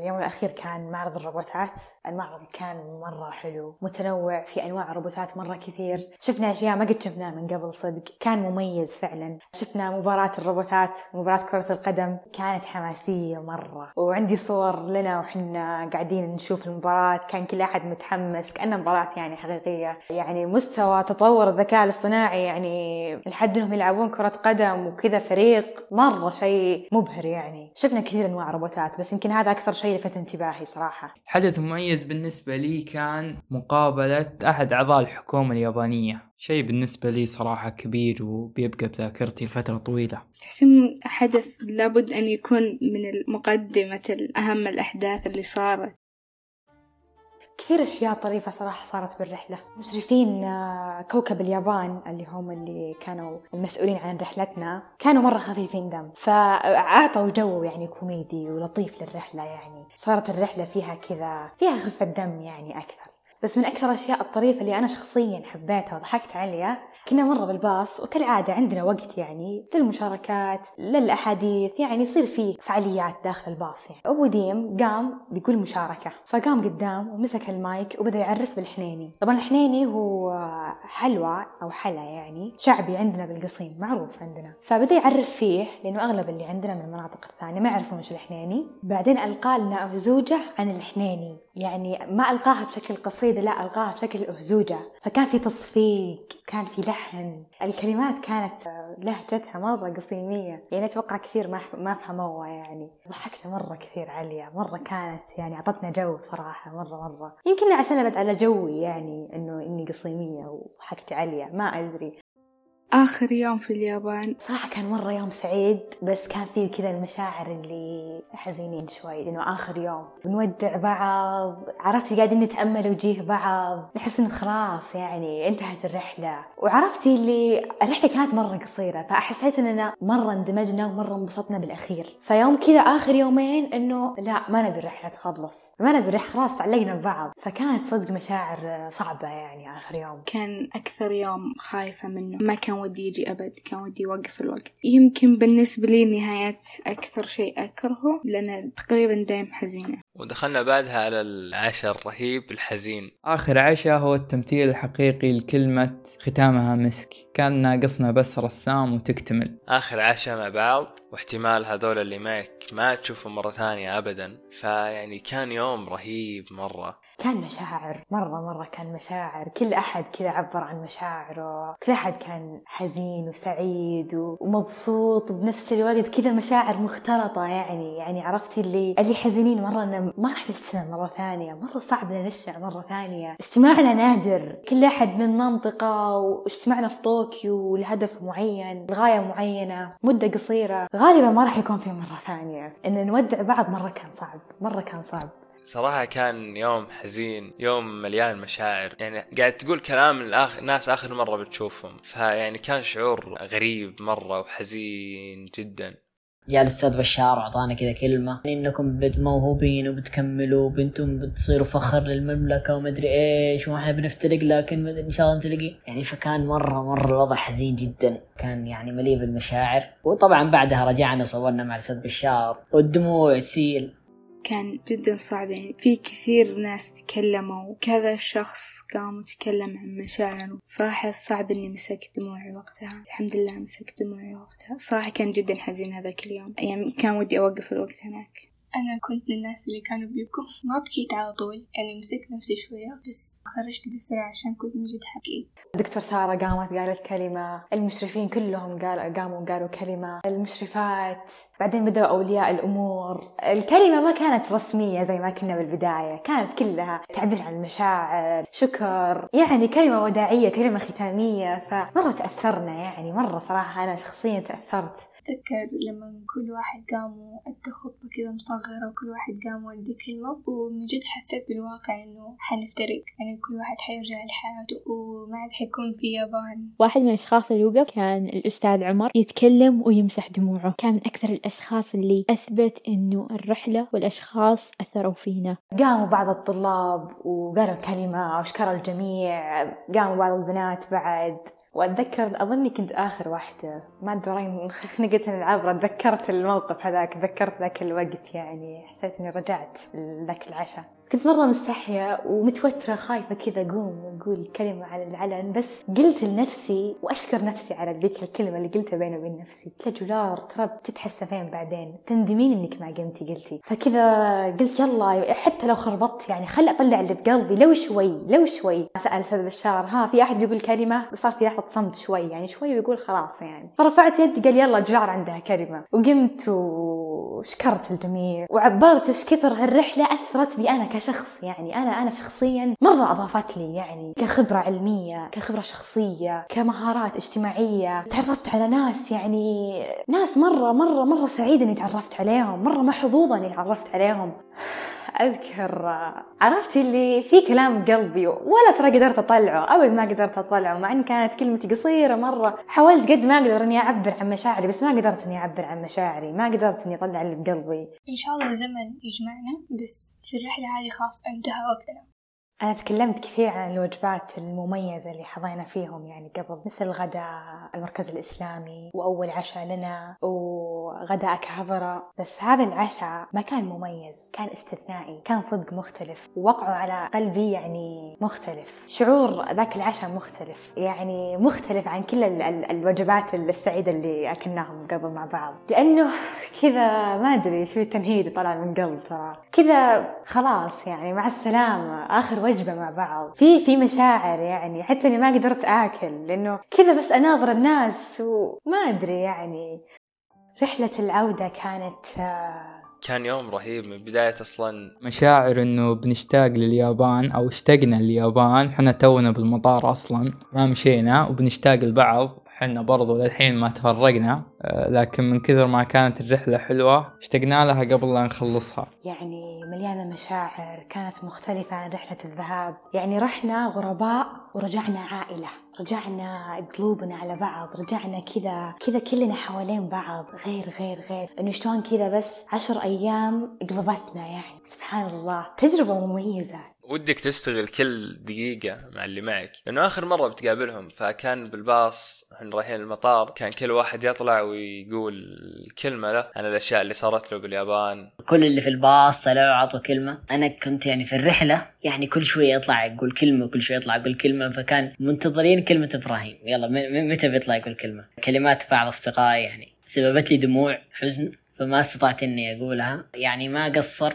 اليوم الأخير كان معرض الروبوتات. المعرض كان مرة حلو متنوع في أنواع روبوتات مرة كثير. شفنا أشياء ما قد شفناها من قبل صدق. كان مميز فعلا. شفنا مباراة الروبوتات مباراة كرة القدم. كانت حماسية مرة. وعندي صور لنا وحنا قاعدين نشوف المباراة. كان كل أحد متحمس كأنها مباراة يعني حقيقية. يعني مستوى تطور الذكاء الاصطناعي يعني لحد إنهم يلعبون كرة قدم وكذا فريق مرة شيء مبهر يعني. شفنا كثير أنواع روبوتات بس يمكن هذا أكثر شيء لفت انتباهي صراحة. حدث مميز بالنسبة لي كان مقابلة أحد أعضاء الحكومة اليابانية. شيء بالنسبة لي صراحة كبير وبيبقى بذاكرتي لفترة طويلة. تحسن حدث لابد أن يكون من مقدمة أهم الأحداث اللي صارت. كثير أشياء طريفة صراحة صارت بالرحلة. مشرفين آه، كوكب اليابان اللي هم اللي كانوا المسؤولين عن رحلتنا كانوا مرة خفيفين دم. فأعطوا جو يعني كوميدي ولطيف للرحلة يعني. صارت الرحلة فيها كذا فيها خفة دم يعني أكثر. بس من أكثر الأشياء الطريفة اللي أنا شخصيا حبيتها وضحكت عليها كنا مرة بالباص وكالعادة عندنا وقت يعني للمشاركات للأحاديث يعني يصير في فعاليات داخل الباص يعني. أبو ديم قام بيقول مشاركة فقام قدام ومسك المايك وبدأ يعرف بالحنيني. طبعا الحنيني هو حلوى أو حلا يعني شعبي عندنا بالقصيم معروف عندنا. فبدأ يعرف فيه لأنه أغلب اللي عندنا من المناطق الثانية ما يعرفون وش الحنيني. بعدين ألقى لنا أهزوجة عن الحنيني. يعني ما ألقاها بشكل قصيدة لا ألقاها بشكل أهزوجة. فكان في تصفيق كان في لحن. الكلمات كانت لهجتها مرة قصيمية. يعني أتوقع كثير ما ما فهموها يعني. ضحكنا مرة كثير عليا مرة كانت يعني أعطتنا جو صراحة مرة مرة. يمكن عشان على جوي يعني إنه إني قصيمية وحكتي عليا ما أدري. آخر يوم في اليابان. صراحة كان مرة يوم سعيد بس كان فيه كذا المشاعر اللي حزينين شوي لأنه آخر يوم بنودع بعض عرفتي قاعدين نتأمل وجيه بعض نحس إنه خلاص يعني انتهت الرحلة. وعرفتي اللي الرحلة كانت مرة قصيرة فحسيت إننا مرة اندمجنا ومرة انبسطنا بالأخير. فيوم كذا آخر يومين إنه لا ما نبي الرحلة تخلص. ما نبي الرحلة خلاص تعلقنا ببعض. فكانت صدق مشاعر صعبة يعني آخر يوم. كان أكثر يوم خايفة منه. ما كان ودي يجي أبد كان ودي يوقف الوقت. يمكن بالنسبة لي نهاية أكثر شيء أكرهه لأن تقريبا دايم حزينة. ودخلنا بعدها على العشاء الرهيب الحزين. آخر عشاء هو التمثيل الحقيقي لكلمة ختامها مسك. كان ناقصنا بس رسام وتكتمل. آخر عشاء مع بعض واحتمال هذول اللي معك ما تشوفهم مرة ثانية أبدا. فيعني كان يوم رهيب مرة. كان مشاعر مرة مرة كان مشاعر. كل أحد كذا عبر عن مشاعره. كل أحد كان حزين وسعيد ومبسوط وبنفس الوقت كذا مشاعر مختلطة يعني. يعني عرفتي اللي اللي حزينين مرة إنه ما راح نجتمع مرة ثانية. مرة صعب إن نجتمع مرة ثانية. اجتماعنا نادر. كل أحد من منطقة واجتماعنا في طوكيو لهدف معين لغاية معينة مدة قصيرة. غالبا ما راح يكون في مرة ثانية. إن نودع بعض مرة كان صعب. مرة كان صعب. صراحة كان يوم حزين يوم مليان مشاعر. يعني قاعد تقول كلام الآخر ناس آخر مرة بتشوفهم. فيعني كان شعور غريب مرة وحزين جدا. جاء الأستاذ بشار وأعطانا كذا كلمة. إنكم بت- موهوبين وبتكملوا وبنتم بتصيروا فخر للمملكة ومدري إيش وإحنا بنفترق لكن إن شاء الله نتلاقي يعني فكان مرة مرة الوضع حزين جدا. كان يعني مليء بالمشاعر. وطبعا بعدها رجعنا صورنا مع الأستاذ بشار. والدموع تسيل. كان جدا صعب. يعني في كثير ناس تكلموا كذا شخص قام وتكلم عن مشاعره. صراحة صعب إني مسكت دموعي وقتها. الحمد لله مسكت دموعي وقتها. صراحة كان جدا حزين هذاك اليوم. يعني كان ودي أوقف الوقت هناك. أنا كنت من الناس اللي كانوا بيبكوا. ما بكيت على طول. يعني مسكت نفسي شوية بس خرجت بسرعة عشان كنت من جد حكيت دكتور سارة قامت قالت كلمة. المشرفين كلهم قال قاموا قالوا كلمة. المشرفات. بعدين بدأوا أولياء الأمور. الكلمة ما كانت رسمية زي ما كنا بالبداية. كانت كلها تعبير عن المشاعر شكر. يعني كلمة وداعية كلمة ختامية. فمرة تأثرنا يعني. مرة صراحة أنا شخصيا تأثرت. أتذكر لما كل واحد قام وأدى خطبة كذا مصغرة وكل واحد قام وأدى كلمة ومن جد حسيت بالواقع إنه حنفترق. يعني كل واحد حيرجع لحياته وما عاد حيكون في يابان. واحد من الأشخاص اللي وقف كان الأستاذ عمر يتكلم ويمسح دموعه. كان من أكثر الأشخاص اللي أثبت إنه الرحلة والأشخاص أثروا فينا. قاموا بعض الطلاب وقالوا كلمة وشكروا الجميع. قاموا بعض البنات بعد. وأتذكر أظني كنت آخر واحدة. ما أدري خنقت العبره تذكرت الموقف هذاك تذكرت ذاك الوقت يعني حسيت إني رجعت لذاك العشاء. كنت مرة مستحية ومتوترة خايفة كذا أقوم وأقول كلمة على العلن بس قلت لنفسي وأشكر نفسي على ذيك الكلمة اللي قلتها بيني وبين نفسي. قلت جولار ترى بتتحسفين بعدين؟ تندمين إنك ما قمتي قلتي. فكذا قلت يلا حتى لو خربطت يعني خل أطلع اللي بقلبي لو شوي لو شوي. سأل أستاذ بشار ها في أحد بيقول كلمة؟ صار في لحظة صمت شوي يعني شوي بيقول خلاص يعني. فرفعت يدي قال يلا جولار عندها كلمة. وقمت وشكرت الجميع. وعبرت إيش كثر هالرحلة أثرت بي أنا كشخص. يعني أنا أنا شخصيا مرة أضافت لي يعني كخبرة علمية كخبرة شخصية كمهارات اجتماعية. تعرفت على ناس يعني ناس مرة مرة مرة سعيدة إني تعرفت عليهم مرة محظوظة إني تعرفت عليهم. أذكر آه، عرفت اللي في كلام قلبي ولا ترى قدرت أطلعه أبد ما قدرت أطلعه مع إن كانت كلمتي قصيرة مرة. حاولت قد ما أقدر إني أعبر عن مشاعري بس ما قدرت إني أعبر عن مشاعري ما قدرت إني أطلع اللي بقلبي. إن شاء الله زمن يجمعنا بس في الرحلة هذه خلاص أنتهى وقتنا. أنا تكلمت كثير عن الوجبات المميزة اللي حظينا فيهم يعني قبل مثل غداء المركز الإسلامي وأول عشاء لنا وغداء كابرة بس هذا العشاء ما كان مميز كان استثنائي كان صدق مختلف ووقعه على قلبي يعني مختلف. شعور ذاك العشاء مختلف يعني مختلف عن كل ال- ال- الوجبات السعيدة اللي أكلناهم قبل مع بعض. لأنه كذا ما أدري شو التنهيد طلع من قلب ترى. كذا خلاص يعني مع السلامة آخر وجبة مع بعض. في في مشاعر يعني حتى إني ما قدرت آكل لأنه كذا بس أناظر الناس وما أدري يعني. رحلة العودة كانت آه، كان يوم رهيب من بداية أصلا. مشاعر إنه بنشتاق لليابان أو اشتقنا لليابان حنا تونا بالمطار أصلا ما مشينا وبنشتاق لبعض. حنا برضو للحين ما تفرقنا آه، لكن من كثر ما كانت الرحلة حلوة اشتقنا لها قبل لا نخلصها. يعني مليانة مشاعر كانت مختلفة عن رحلة الذهاب. يعني رحنا غرباء ورجعنا عائلة رجعنا قلوبنا على بعض رجعنا كذا كذا كلنا حوالين بعض. غير غير غير. إنه شلون كذا بس عشر أيام قلبتنا يعني. سبحان الله. تجربة مميزة. ودك تستغل كل دقيقة مع اللي معك. لأنه آخر مرة بتقابلهم فكان بالباص إحنا رايحين المطار كان كل واحد يطلع ويقول كلمة له عن الأشياء اللي صارت له باليابان. كل اللي في الباص طلعوا عطوا كلمة. أنا كنت يعني في الرحلة يعني كل شوية يطلع يقول كلمة وكل شوية يطلع يقول كلمة فكان منتظرين كلمة إبراهيم. يلا متى بيطلع يقول كلمة؟ كلمات بعض أصدقائي يعني سببت لي دموع حزن. فما استطعت إني أقولها. يعني ما قصر.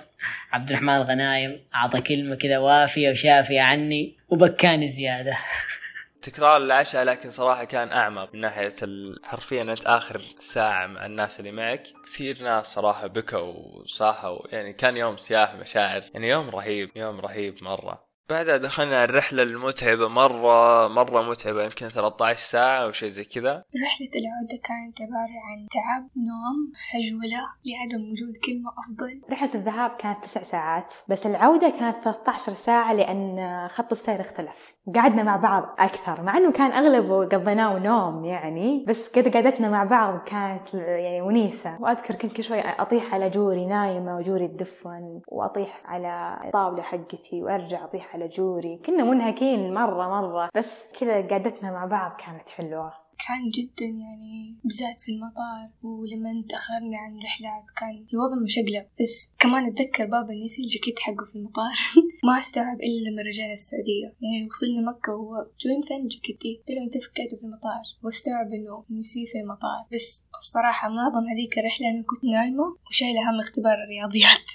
عبد الرحمن الغنايم أعطى كلمة كذا وافية وشافية عني وبكاني زيادة. تكرار العشاء لكن صراحة كان أعمق من ناحية ال- حرفيا أنت آخر ساعة مع الناس اللي معك. كثير ناس صراحة بكوا وصاحوا. يعني كان يوم سياح مشاعر. يعني يوم رهيب يوم رهيب مرة. بعدها دخلنا الرحلة المتعبة مرة مرة متعبة يمكن 13 ساعة أو شيء زي كذا. رحلة العودة كانت عبارة عن تعب نوم هجولة لعدم وجود كلمة أفضل. رحلة الذهاب كانت تسع ساعات بس العودة كانت 13 ساعة لأن خط السير اختلف. قعدنا مع بعض أكثر مع أنه كان أغلبه قضيناه نوم يعني بس كذا قعدتنا مع بعض كانت يعني ونيسة. وأذكر كنت كل شوي أطيح على جوري نايمة وجوري تدفن وأطيح على الطاولة حقتي وأرجع أطيح على جوري. كنا منهكين مرة مرة بس كذا قعدتنا مع بعض كانت حلوة. كان جدا يعني بالذات في المطار ولما تأخرنا عن رحلات كان الوضع مشقلب. بس كمان أتذكر بابا نسي الجاكيت حقه في المطار. ما استوعب إلا لما رجعنا السعودية. يعني وصلنا مكة وهو جوين فين جاكيتي؟ قلت له أنت فكيته في المطار؟ واستوعب إنه نسيه في المطار. بس الصراحة معظم هذيك الرحلة أنا كنت نايمة وشايلة هم اختبار الرياضيات.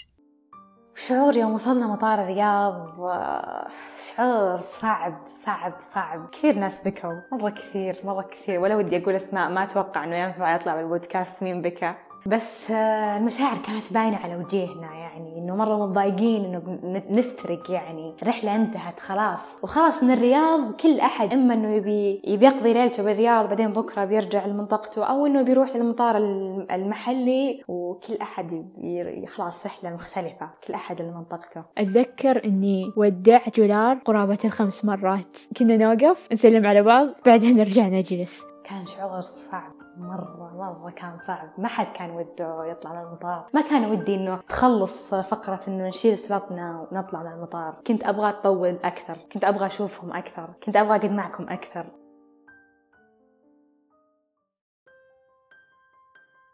شعور يوم وصلنا مطار الرياض شعور صعب صعب صعب. كثير ناس بكوا مرة كثير مرة كثير. ولا ودي أقول أسماء ما أتوقع إنه ينفع يطلع بالبودكاست مين بكى. بس آه، المشاعر كانت باينة على وجيهنا يعني إنه مرة متضايقين بن- نفترق يعني رحلة انتهت خلاص. وخلاص من الرياض كل أحد إما إنه يبي يبي يقضي ليلته بالرياض بعدين بكرة بيرجع لمنطقته أو إنه بيروح للمطار الم- المحلي وكل يبي خلاص رحلة مختلفة كل أحد لمنطقته. أتذكر إني ودع جولار قرابة الخمس مرات. كنا نوقف نسلم على بعض بعدين نرجع نجلس. كان شعور صعب. مرة مرة كان صعب. ما حد كان وده يطلع من المطار. ما كان ودي إنه تخلص فقرة إنه نشيل شنطنا ونطلع من المطار. كنت أبغى أطول أكثر. كنت أبغى أشوفهم أكثر. كنت أبغى أقعد معكم أكثر.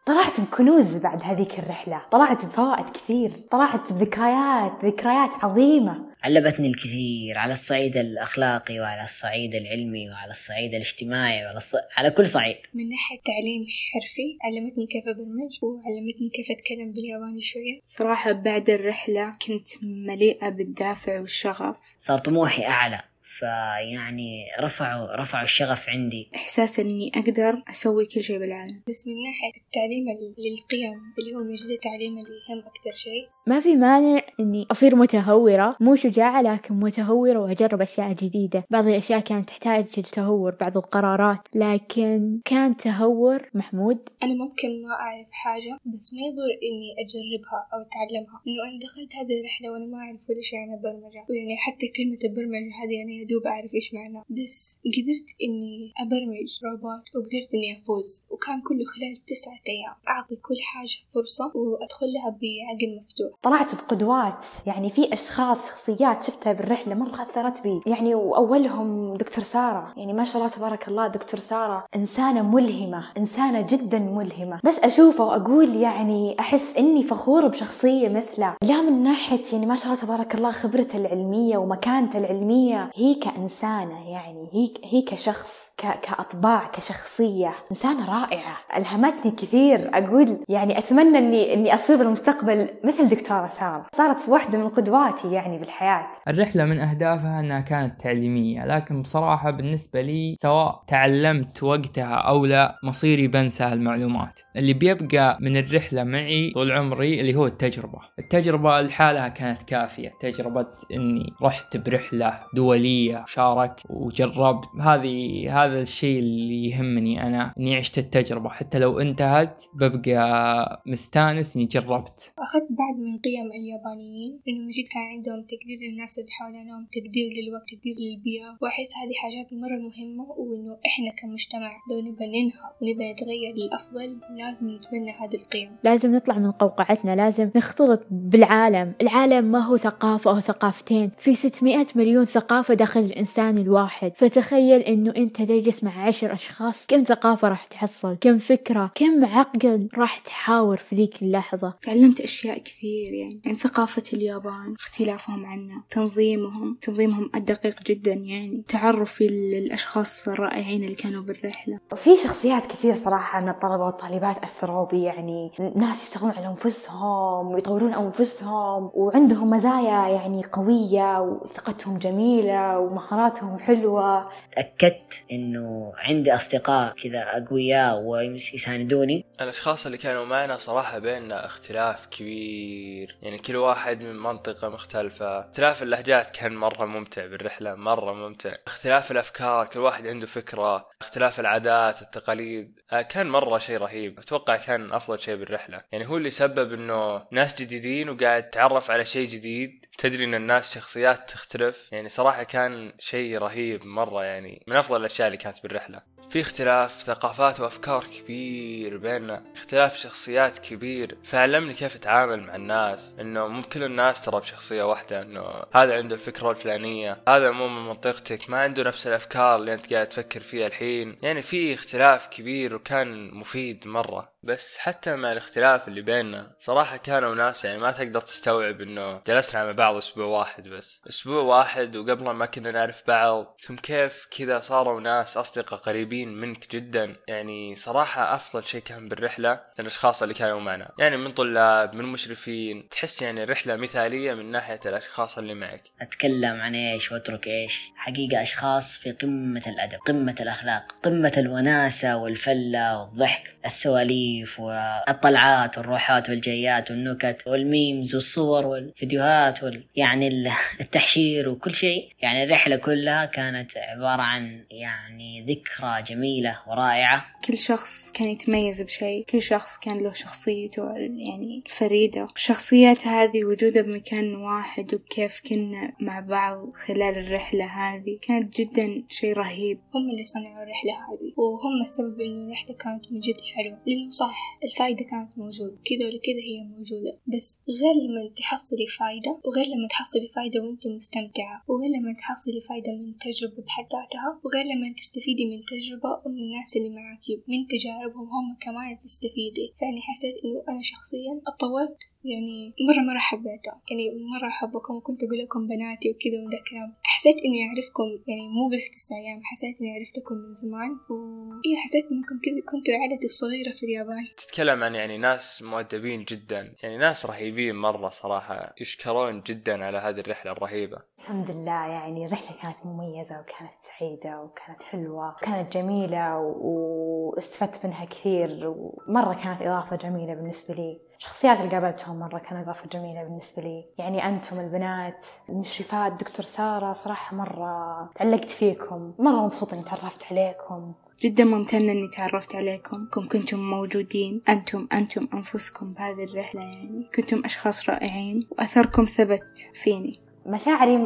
طلعت بكنوز بعد هذيك الرحلة. طلعت بفوائد كثير. طلعت بذكريات ذكريات عظيمة. علمتني الكثير على الصعيد الأخلاقي وعلى الصعيد العلمي وعلى الصعيد الاجتماعي وعلى الص... على كل صعيد. من ناحية تعليم حرفي علمتني كيف أبرمج وعلمتني كيف أتكلم بالياباني شوية. صراحة بعد الرحلة كنت مليئة بالدافع والشغف. صار طموحي أعلى. فيعني رفعوا رفعوا الشغف عندي. إحساس إني أقدر أسوي كل شيء بالعالم. بس من ناحية التعليم ال- للقيم اللي هو مجد التعليم اللي يهم أكتر شيء. ما في مانع إني أصير متهورة. مو شجاعة لكن متهورة وأجرب أشياء جديدة. بعض الأشياء كانت تحتاج التهور بعض القرارات لكن كان تهور محمود. أنا ممكن ما أعرف حاجة بس ما يضر إني أجربها أو أتعلمها. إنه أنا دخلت هذه الرحلة وأنا ما أعرف ولا شيء عن البرمجة. ويعني حتى كلمة البرمجة هذه يا دوب أعرف إيش معناها بس قدرت إني أبرمج روبوت وقدرت إني أفوز. وكان كله خلال تسعة أيام. أعطي كل حاجة فرصة وأدخل لها بعقل مفتوح. طلعت بقدوات. يعني في أشخاص شخصيات شفتها بالرحلة مره اثرت بي. يعني وأولهم دكتور سارة. يعني ما شاء الله تبارك الله دكتور سارة إنسانة ملهمة إنسانة جدا ملهمة. بس أشوفه وأقول يعني أحس إني فخوره بشخصية مثله. لا من ناحية يعني ما شاء الله تبارك الله خبرته العلمية ومكانته العلمية. هي كإنسانة يعني هي هي كشخص ك- كأطباع كشخصية. إنسانة رائعة. ألهمتني كثير أقول يعني أتمنى إني إني أصير بالمستقبل مثل دكتورة سارة. صارت واحدة من قدواتي يعني بالحياة. الرحلة من أهدافها أنها كانت تعليمية لكن بصراحة بالنسبة لي سواء تعلمت وقتها أو لا مصيري بنسى هالمعلومات. اللي بيبقى من الرحلة معي طول عمري اللي هو التجربة. التجربة لحالها كانت كافية. تجربة أني رحت برحلة دولية شاركت وجربت هذه هذا الشيء اللي يهمني أنا أني عشت التجربة. حتى لو انتهت ببقى مستانس أني جربت. أخذت بعد من قيم اليابانيين إنه مجد كان عندهم تقدير للناس اللي حولنا تقدير للوقت تقدير للبيئة. وأحس هذه حاجات مرة مهمة وإنه إحنا كمجتمع لو نبى ننهض ونبى نتغير للأفضل لازم نتبنى هذه القيم. لازم نطلع من قوقعتنا لازم نختلط بالعالم. العالم ما هو ثقافة أو ثقافتين. في 600 مليون ثقافة داخل الإنسان الواحد. فتخيل أنه أنت تجلس مع عشر أشخاص كم ثقافة راح تحصل؟ كم فكرة؟ كم عقل راح تحاور في ذيك اللحظة؟ تعلمت أشياء كثير يعني. عن ثقافة اليابان اختلافهم عنا تنظيمهم تنظيمهم الدقيق جدا يعني. تعرفي للأشخاص الرائعين اللي كانوا بالرحلة. وفي شخصيات كثير صراحة من الطلبة والطالبات أثروا بي يعني. ناس يشتغلون على أنفسهم ويطورون أنفسهم وعندهم مزايا يعني قوية وثقتهم جميلة ومهاراتهم حلوة. تأكدت إنه عندي أصدقاء كذا أقوياء ويساندوني الأشخاص اللي كانوا معنا صراحة بيننا اختلاف كبير. يعني كل واحد من منطقة مختلفة. اختلاف اللهجات كان مرة ممتع بالرحلة مرة ممتع. اختلاف الأفكار كل واحد عنده فكرة. اختلاف العادات التقاليد آه، كان مرة شيء رهيب. أتوقع كان أفضل شيء بالرحلة. يعني هو اللي سبب إنه ناس جديدين وقاعد تتعرف على شيء جديد. تدري إن الناس شخصيات تختلف؟ يعني صراحة كان شيء رهيب مرة يعني من أفضل الأشياء اللي كانت بالرحلة. في اختلاف ثقافات وأفكار كبير بيننا اختلاف شخصيات كبير. فعلمني كيف أتعامل مع الناس إنه مو كل الناس ترى بشخصية واحدة إنه هذا عنده الفكرة الفلانية هذا مو من منطقتك ما عنده نفس الأفكار اللي أنت قاعد تفكر فيها الحين. يعني في اختلاف كبير وكان مفيد مرة. بس حتى مع الاختلاف اللي بيننا صراحة كانوا ناس يعني ما تقدر تستوعب إنه جلسنا مع بعض أسبوع واحد بس. أسبوع واحد وقبل ما كنا نعرف بعض ثم كيف كذا صاروا ناس أصدقاء قريبين منك جدا؟ يعني صراحة أفضل شيء كان بالرحلة الأشخاص اللي كانوا معنا. يعني من طلاب من مشرفين تحس يعني رحلة مثالية من ناحية الأشخاص اللي معك. أتكلم عن إيش وأترك إيش؟ حقيقة أشخاص في قمة الأدب قمة الأخلاق قمة الوناسة والفلة والضحك السواليف. والطلعات والروحات والجيات والنكت والميمز والصور والفيديوهات وال... يعني ال- التحشير وكل شيء. يعني الرحلة كلها كانت عبارة عن يعني ذكرى جميلة ورائعة. كل شخص كان يتميز بشيء كل شخص كان له شخصيته يعني الفريدة. الشخصيات هذه وجودها بمكان واحد وكيف كنا مع بعض خلال الرحلة هذه كانت جدا شيء رهيب. هم اللي صنعوا الرحلة هذه وهم السبب إنه الرحلة كانت من جد حلوة لأنه صح الفايدة كانت موجودة. كذا ولا كذا هي موجودة. بس غير لما تحصلي فايدة وغير لما تحصلي فايدة وانت مستمتعة وغير لما تحصلي فايدة من تجربة بحد ذاتها وغير لما تستفيدي من تجربة من الناس اللي معاكي. من تجاربهم هم كمان تستفيدي. فأني حسيت إنه أنا شخصيا اتطورت يعني مرة مرة حبيته يعني مرة أحبكم وكنت أقول لكم بناتي وكذا ومن ذا الكلام. حسيت إني أعرفكم يعني مو بس تسع أيام حسيت إني عرفتكم من زمان وإيه حسيت إنكم كذا كنتوا عائلتي الصغيرة في اليابان. تتكلم عن يعني ناس مؤدبين جدا. يعني ناس رهيبين مرة صراحة يشكرون جدا على هذه الرحلة الرهيبة. الحمد لله يعني الرحلة كانت مميزة وكانت سعيدة وكانت حلوة وكانت جميلة و- وأستفدت منها كثير. ومرة كانت إضافة جميلة بالنسبة لي. الشخصيات اللي قابلتهم مرة كانت إضافة جميلة بالنسبة لي. يعني أنتم البنات المشرفات دكتور سارة صراحة مرة تعلقت فيكم. مرة مبسوطة إني تعرفت عليكم. جدا ممتنة إني تعرفت عليكم. كم كنتم موجودين. أنتم أنتم أنفسكم بهذه الرحلة يعني. كنتم أشخاص رائعين. وأثركم ثبت فيني. مشاعري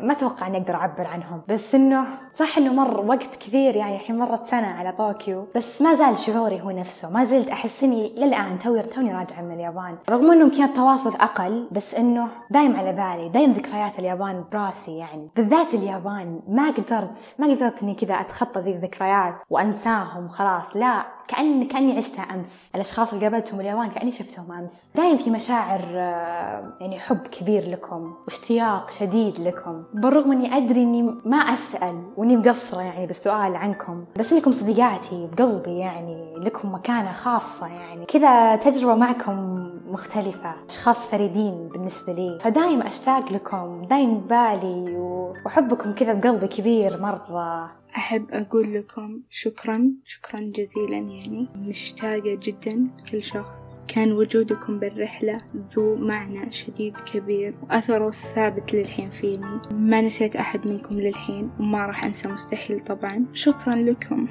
ما أتوقع إني أقدر أعبر عنهم. بس إنه صح إنه مر وقت كثير يعني الحين مرت سنة على طوكيو بس ما زال شعوري هو نفسه. ما زلت أحس إني للآن توي توني راجعة من اليابان. رغم إنه كان التواصل أقل بس إنه دايم على بالي دايم ذكريات اليابان براسي يعني. بالذات اليابان ما قدرت ما قدرت إني كذا أتخطى ذي الذكريات وأنساهم خلاص. لا كأن كأني عشتها أمس. الأشخاص اللي قابلتهم باليابان كأني شفتهم أمس. دايم في مشاعر آه، يعني حب كبير لكم واشتياق شديد لكم. بالرغم أني أدري أني ما أسأل وأني مقصرة يعني بالسؤال عنكم بس أنكم صديقاتي بقلبي يعني لكم مكانة خاصة يعني. كذا تجربة معكم مختلفة أشخاص فريدين بالنسبة لي. فدايم أشتاق لكم دايم ببالي و- وأحبكم كذا بقلبي كبير مرة. أحب أقول لكم شكرا شكرا جزيلا يعني. مشتاقة جدا لكل شخص. كان وجودكم بالرحلة ذو معنى شديد كبير وأثره ثابت للحين فيني. ما نسيت أحد منكم للحين وما راح أنسى مستحيل طبعا. شكرا لكم.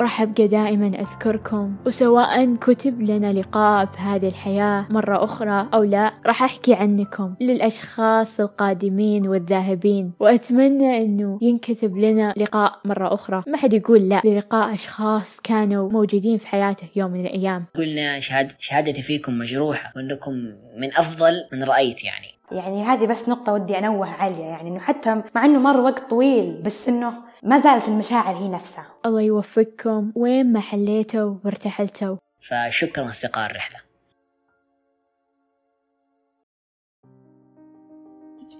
راح أبقى دائما أذكركم وسواء كتب لنا لقاء في هذه الحياة مرة أخرى أو لا راح أحكي عنكم للأشخاص القادمين والذاهبين وأتمنى أنه ينكتب لنا لقاء مرة أخرى. ما حد يقول لا للقاء أشخاص كانوا موجودين في حياته يوم من الأيام. قلنا شهاد شهادتي فيكم مجروحة وأنكم من أفضل من رأيت يعني. يعني هذه بس نقطة ودي أنوه عليها يعني إنه حتى مع إنه مر وقت طويل بس إنه ما زالت المشاعر هي نفسها. الله يوفقكم. وين ما حليتوا وارتحلتوا. فشكرا أصدقاء الرحلة.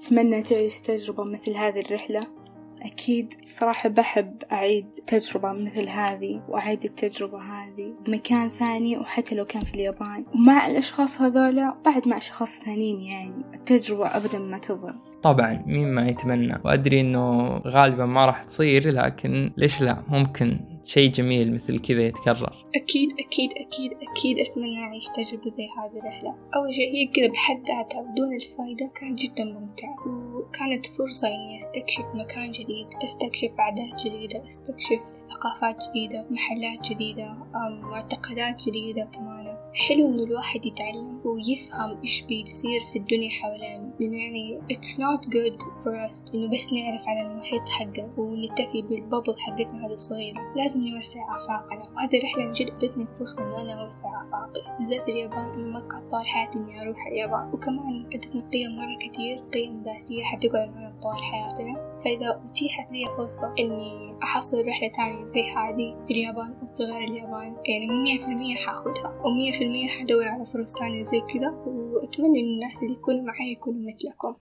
أتمنى تعيش تجربة مثل هذه الرحلة؟ أكيد صراحة بحب أعيد تجربة مثل هذه وأعيد التجربة هذه بمكان ثاني وحتى لو كان في اليابان. مع الأشخاص هذولا بعد مع أشخاص ثانيين يعني التجربة أبدا ما تضر طبعا مين ما يتمنى. وأدري أنه غالبا ما راح تصير لكن ليش لا؟ ممكن شيء جميل مثل كذا يتكرر. أكيد أكيد أكيد أكيد أتمنى أعيش تجربة زي هذه الرحلة. أول شيء هي كذا بحد ذاتها بدون الفايدة كانت جدا ممتعة وكانت فرصة إني أستكشف مكان جديد أستكشف عادات جديدة أستكشف ثقافات جديدة محلات جديدة معتقدات جديدة كمان. حلو إنه الواحد يتعلم ويفهم إيش بيصير في الدنيا حوالينا. لأنه يعني it's not good for us إنه بس نعرف عن المحيط حقنا ونكتفي بالبابل حقتنا هذه الصغيرة. لازم نوسع آفاقنا. وهذه الرحلة من جد إدتني فرصة إنه أنا أوسع آفاقي. بالذات اليابان أنا ما كان طال حياتي إني أروح اليابان. وكمان إدتني قيم مرة كتير قيم ذاتية حتقعد معنا طوال حياتنا فإذا أتيحت لي فرصة إني أحصل رحلة تانية زي هذه في اليابان أو في غير اليابان يعني مية في المية حاخدها ومية في المية حدور على فرص تانية زي كذا وأتمنى إن الناس اللي يكونوا معي يكونوا مثلكم.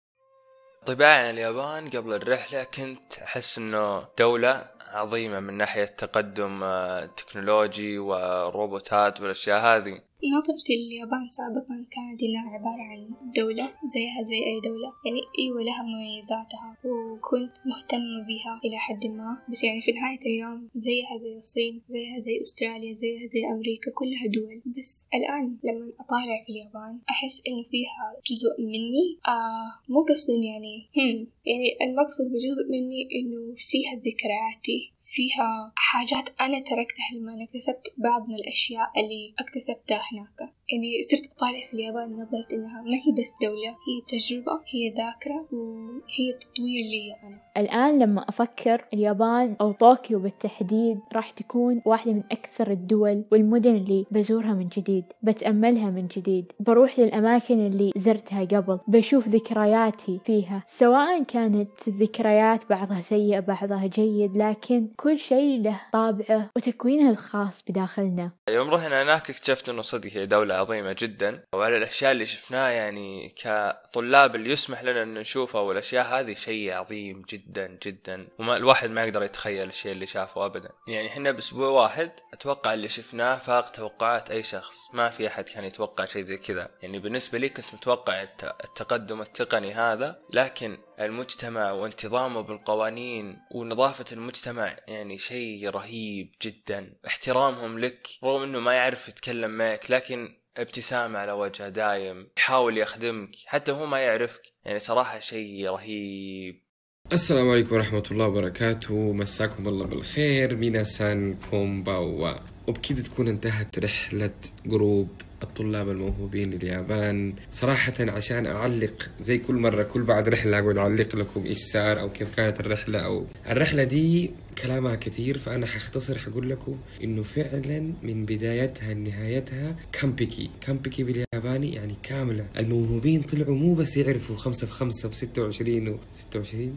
طباعي عن اليابان قبل الرحلة كنت أحس إنه دولة عظيمة من ناحية تقدم آه، تكنولوجي والروبوتات والأشياء هذه. نظرتي لليابان سابقا كانت إنها عبارة عن دولة زيها زي أي دولة. يعني أيوة لها مميزاتها وكنت مهتمة بها إلى حد ما. بس يعني في نهاية اليوم زيها زي الصين زيها زي أستراليا زيها زي أمريكا كلها دول. بس الآن لما أطالع في اليابان أحس إنه فيها جزء مني. آه مو قصدي يعني هم يعني المقصد بجزء مني إنه فيها ذكرياتي. فيها حاجات أنا تركتها لما أنا اكتسبت بعض من الأشياء اللي اكتسبتها هناك. يعني صرت أطالع في اليابان نظرة إنها ما هي بس دولة هي تجربة هي ذاكرة وهي تطوير لي أنا. الآن لما أفكر اليابان أو طوكيو بالتحديد راح تكون واحدة من أكثر الدول والمدن اللي بزورها من جديد بتأملها من جديد. بروح للأماكن اللي زرتها قبل بشوف ذكرياتي فيها سواء كانت الذكريات بعضها سيء بعضها جيد لكن كل شيء له طابعه وتكوينه الخاص بداخلنا. يوم رحنا هناك اكتشفت إنه صدق هي دولة عظيمة جدا. وعلى الأشياء اللي شفناها يعني كطلاب اللي يسمح لنا أن نشوفها والأشياء هذه شيء عظيم جدا جدا. وما الواحد ما يقدر يتخيل الشيء اللي شافه أبدا. يعني إحنا بأسبوع واحد أتوقع اللي شفناه فاق توقعات أي شخص. ما في أحد كان يتوقع شيء زي كذا. يعني بالنسبة لي كنت متوقع الت- التقدم التقني هذا. لكن المجتمع وانتظامه بالقوانين ونظافة المجتمع يعني شيء رهيب جدا. احترامهم لك رغم إنه ما يعرف يتكلم معك لكن ابتسامة على وجهه دايم يحاول يخدمك حتى هو ما يعرفك. يعني صراحة شيء رهيب. السلام عليكم ورحمة الله وبركاته. مساكم الله بالخير. 皆さんこんばんは وبكده تكون انتهت رحلة group الطلاب الموهوبين لليابان صراحة عشان أعلق زي كل مرة كل بعد رحلة أقعد أعلق لكم إيش صار أو كيف كانت الرحلة أو الرحلة دي كلامها كتير فأنا حختصر حقول لكم إنه فعلا من بدايتها لنهايتها كامبيكي. كامبيكي بالياباني يعني كاملة. الموهوبين طلعوا مو بس يعرفوا خمسة في خمسة بستة وعشرين و ستة وعشرين.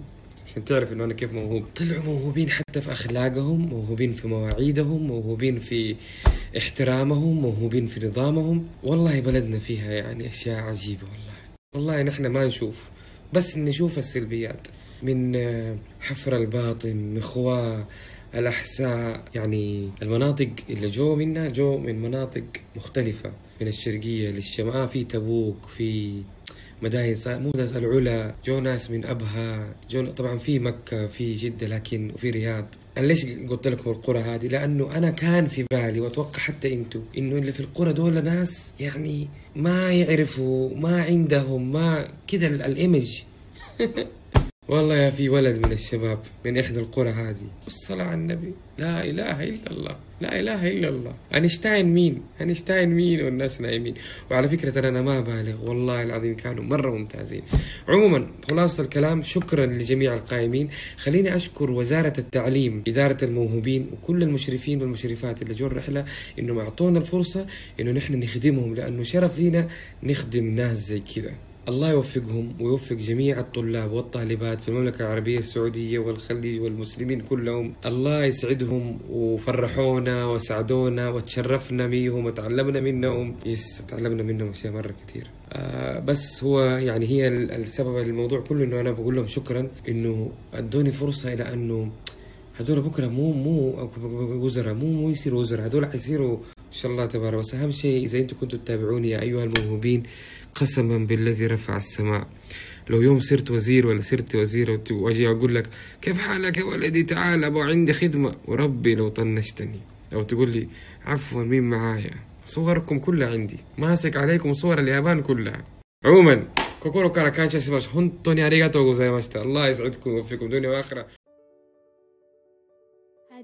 عشان تعرف إنه أنا كيف موهوب. طلعوا موهوبين حتى في أخلاقهم موهوبين في مواعيدهم موهوبين في احترامهم موهوبين في نظامهم. والله بلدنا فيها يعني أشياء عجيبة والله. والله نحن ما نشوف بس نشوف السلبيات من حفر الباطن مخواة الأحساء. يعني المناطق اللي جو منها جو من مناطق مختلفة من الشرقية للشمال. في تبوك في مو بس العلا جو ناس من أبها جو طبعا في مكة في جدة لكن وفي رياض. أنا ليش قلت لكم القرى هذه؟ لأنه أنا كان في بالي وأتوقع حتى أنتم إنه اللي في القرى دول ناس يعني ما يعرفوا ما عندهم ما ال- الإيمج. والله يا في ولد من الشباب من إحدى القرى هذه. والصلاة على النبي. لا إله إلا الله. لا إله إلا الله. أنشتاين مين؟ أنشتاين مين والناس نايمين. وعلى فكرة ترى أنا ما بالغ والله العظيم كانوا مرة ممتازين. عموما خلاصة الكلام شكرا لجميع القائمين. خليني أشكر وزارة التعليم إدارة الموهوبين وكل المشرفين والمشرفات اللي جو الرحلة إنهم أعطونا الفرصة إنه نحن نخدمهم لأنه شرف لينا نخدم ناس زي كذا. الله يوفقهم ويوفق جميع الطلاب والطالبات في المملكة العربية السعودية والخليج والمسلمين كلهم. الله يسعدهم وفرحونا وسعدونا وتشرفنا بيهم وتعلمنا منهم. يس تعلمنا منهم أشياء مرة كثير آه بس هو يعني هي ال- السبب الموضوع كله إنه أنا بقول لهم شكرا. إنه أدوني فرصة إلى أنه هذول بكرة مو مو وزراء مو مو يصيروا وزراء. هذول حيصيروا إن شاء الله تبارك بس أهم شيء إذا أنتم كنتوا تتابعوني يا أيها الموهوبين قسما بالذي رفع السماء. لو يوم صرت وزير ولا صرت وزيرة وأجي أقول لك كيف حالك يا ولدي؟ تعال أبغى عندي خدمة. وربي لو طنشتني. أو تقول لي عفوا مين معايا؟ صوركم كلها عندي. ماسك عليكم صور اليابان كلها. عموما 心から感謝します 本当にありがとうございました الله يسعدكم ويوفقكم دنيا وآخرة.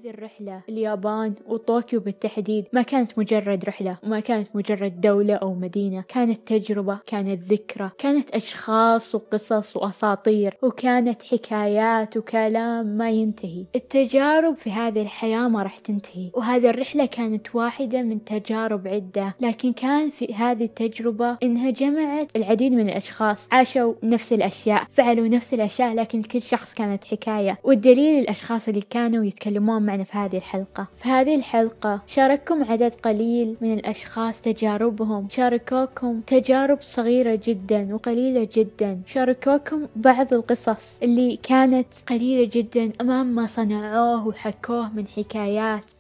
هذه الرحلة. اليابان وطوكيو بالتحديد ما كانت مجرد رحلة وما كانت مجرد دولة أو مدينة. كانت تجربة كانت ذكرى كانت أشخاص وقصص وأساطير وكانت حكايات وكلام ما ينتهي. التجارب في هذه الحياة ما راح تنتهي وهذه الرحلة كانت واحدة من تجارب عدة. لكن كان في هذه التجربة إنها جمعت العديد من الأشخاص عاشوا نفس الأشياء فعلوا نفس الأشياء لكن كل شخص كانت حكاية. والدليل الأشخاص اللي كانوا يتكلمون معنا في هذه الحلقة. في هذه الحلقة شارككم عدد قليل من الأشخاص تجاربهم. شاركوكم تجارب صغيرة جدا وقليلة جدا. شاركوكم بعض القصص اللي كانت قليلة جدا أمام ما صنعوه وحكوه من حكايات.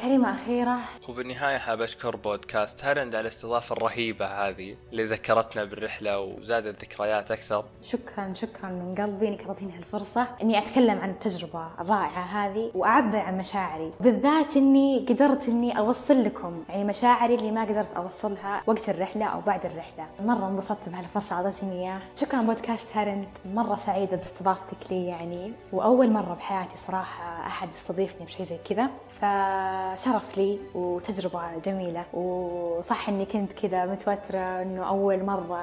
كلمة أخيرة. وبالنهاية حاب أشكر بودكاست هرند على الاستضافة الرهيبة هذه اللي ذكرتنا بالرحلة وزادت ذكريات أكثر. شكرا شكرا من قلبي إنك أعطيتني هالفرصة إني أتكلم عن التجربة الرائعة هذه وأعبر عن مشاعري. بالذات إني قدرت إني أوصل لكم يعني مشاعري اللي ما قدرت أوصلها وقت الرحلة أو بعد الرحلة. مرة انبسطت بهالفرصة اعطيتني اياه شكرا بودكاست هارند مرة سعيدة باستضافتك لي يعني. وأول مرة بحياتي صراحة أحد يستضيفني بشيء زي كذا. فشرف لي وتجربة جميلة. وصح إني كنت كذا متوترة إنه أول مرة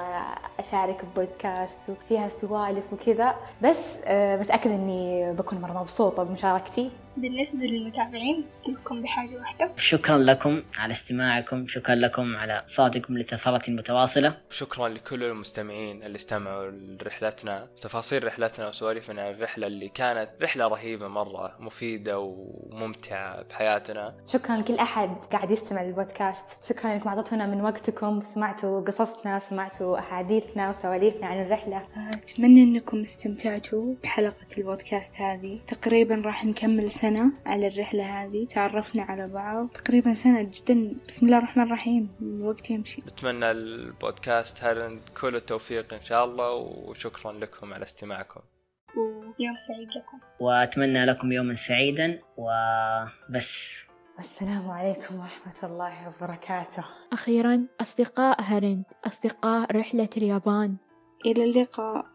أشارك ببودكاست وفيها سوالف وكذا بس آه، متأكدة إني بكون مرة مبسوطة بمشاركتي. بالنسبة للمتابعين أترككم بحاجة واحدة. شكرا لكم على استماعكم شكرا لكم على صوتكم للثرة متواصلة. شكرا لكل المستمعين اللي استمعوا لرحلتنا تفاصيل رحلتنا وسواليفنا عن الرحلة اللي كانت رحلة رهيبة مرة مفيدة وممتعة بحياتنا. شكرا لكل أحد قاعد يستمع للبودكاست. شكرا انكم اعطيتونا من وقتكم وسمعتوا قصصنا وسمعتوا أحاديثنا وسواليفنا عن الرحلة. أتمنى أنكم استمتعتوا بحلقة البودكاست هذه. تقريبا راح نكمل سنة على الرحلة هذه تعرفنا على بعض. تقريبا سنة جدا. بسم الله الرحمن الرحيم. الوقت يمشي. نتمنى البودكاست هذا كل التوفيق إن شاء الله وشكرا لكم على استماعكم. ويوم سعيد لكم. وأتمنى لكم يوما سعيدا وبس. والسلام عليكم ورحمة الله وبركاته. أخيرا أصدقاء هرند أصدقاء رحلة اليابان. إلى اللقاء.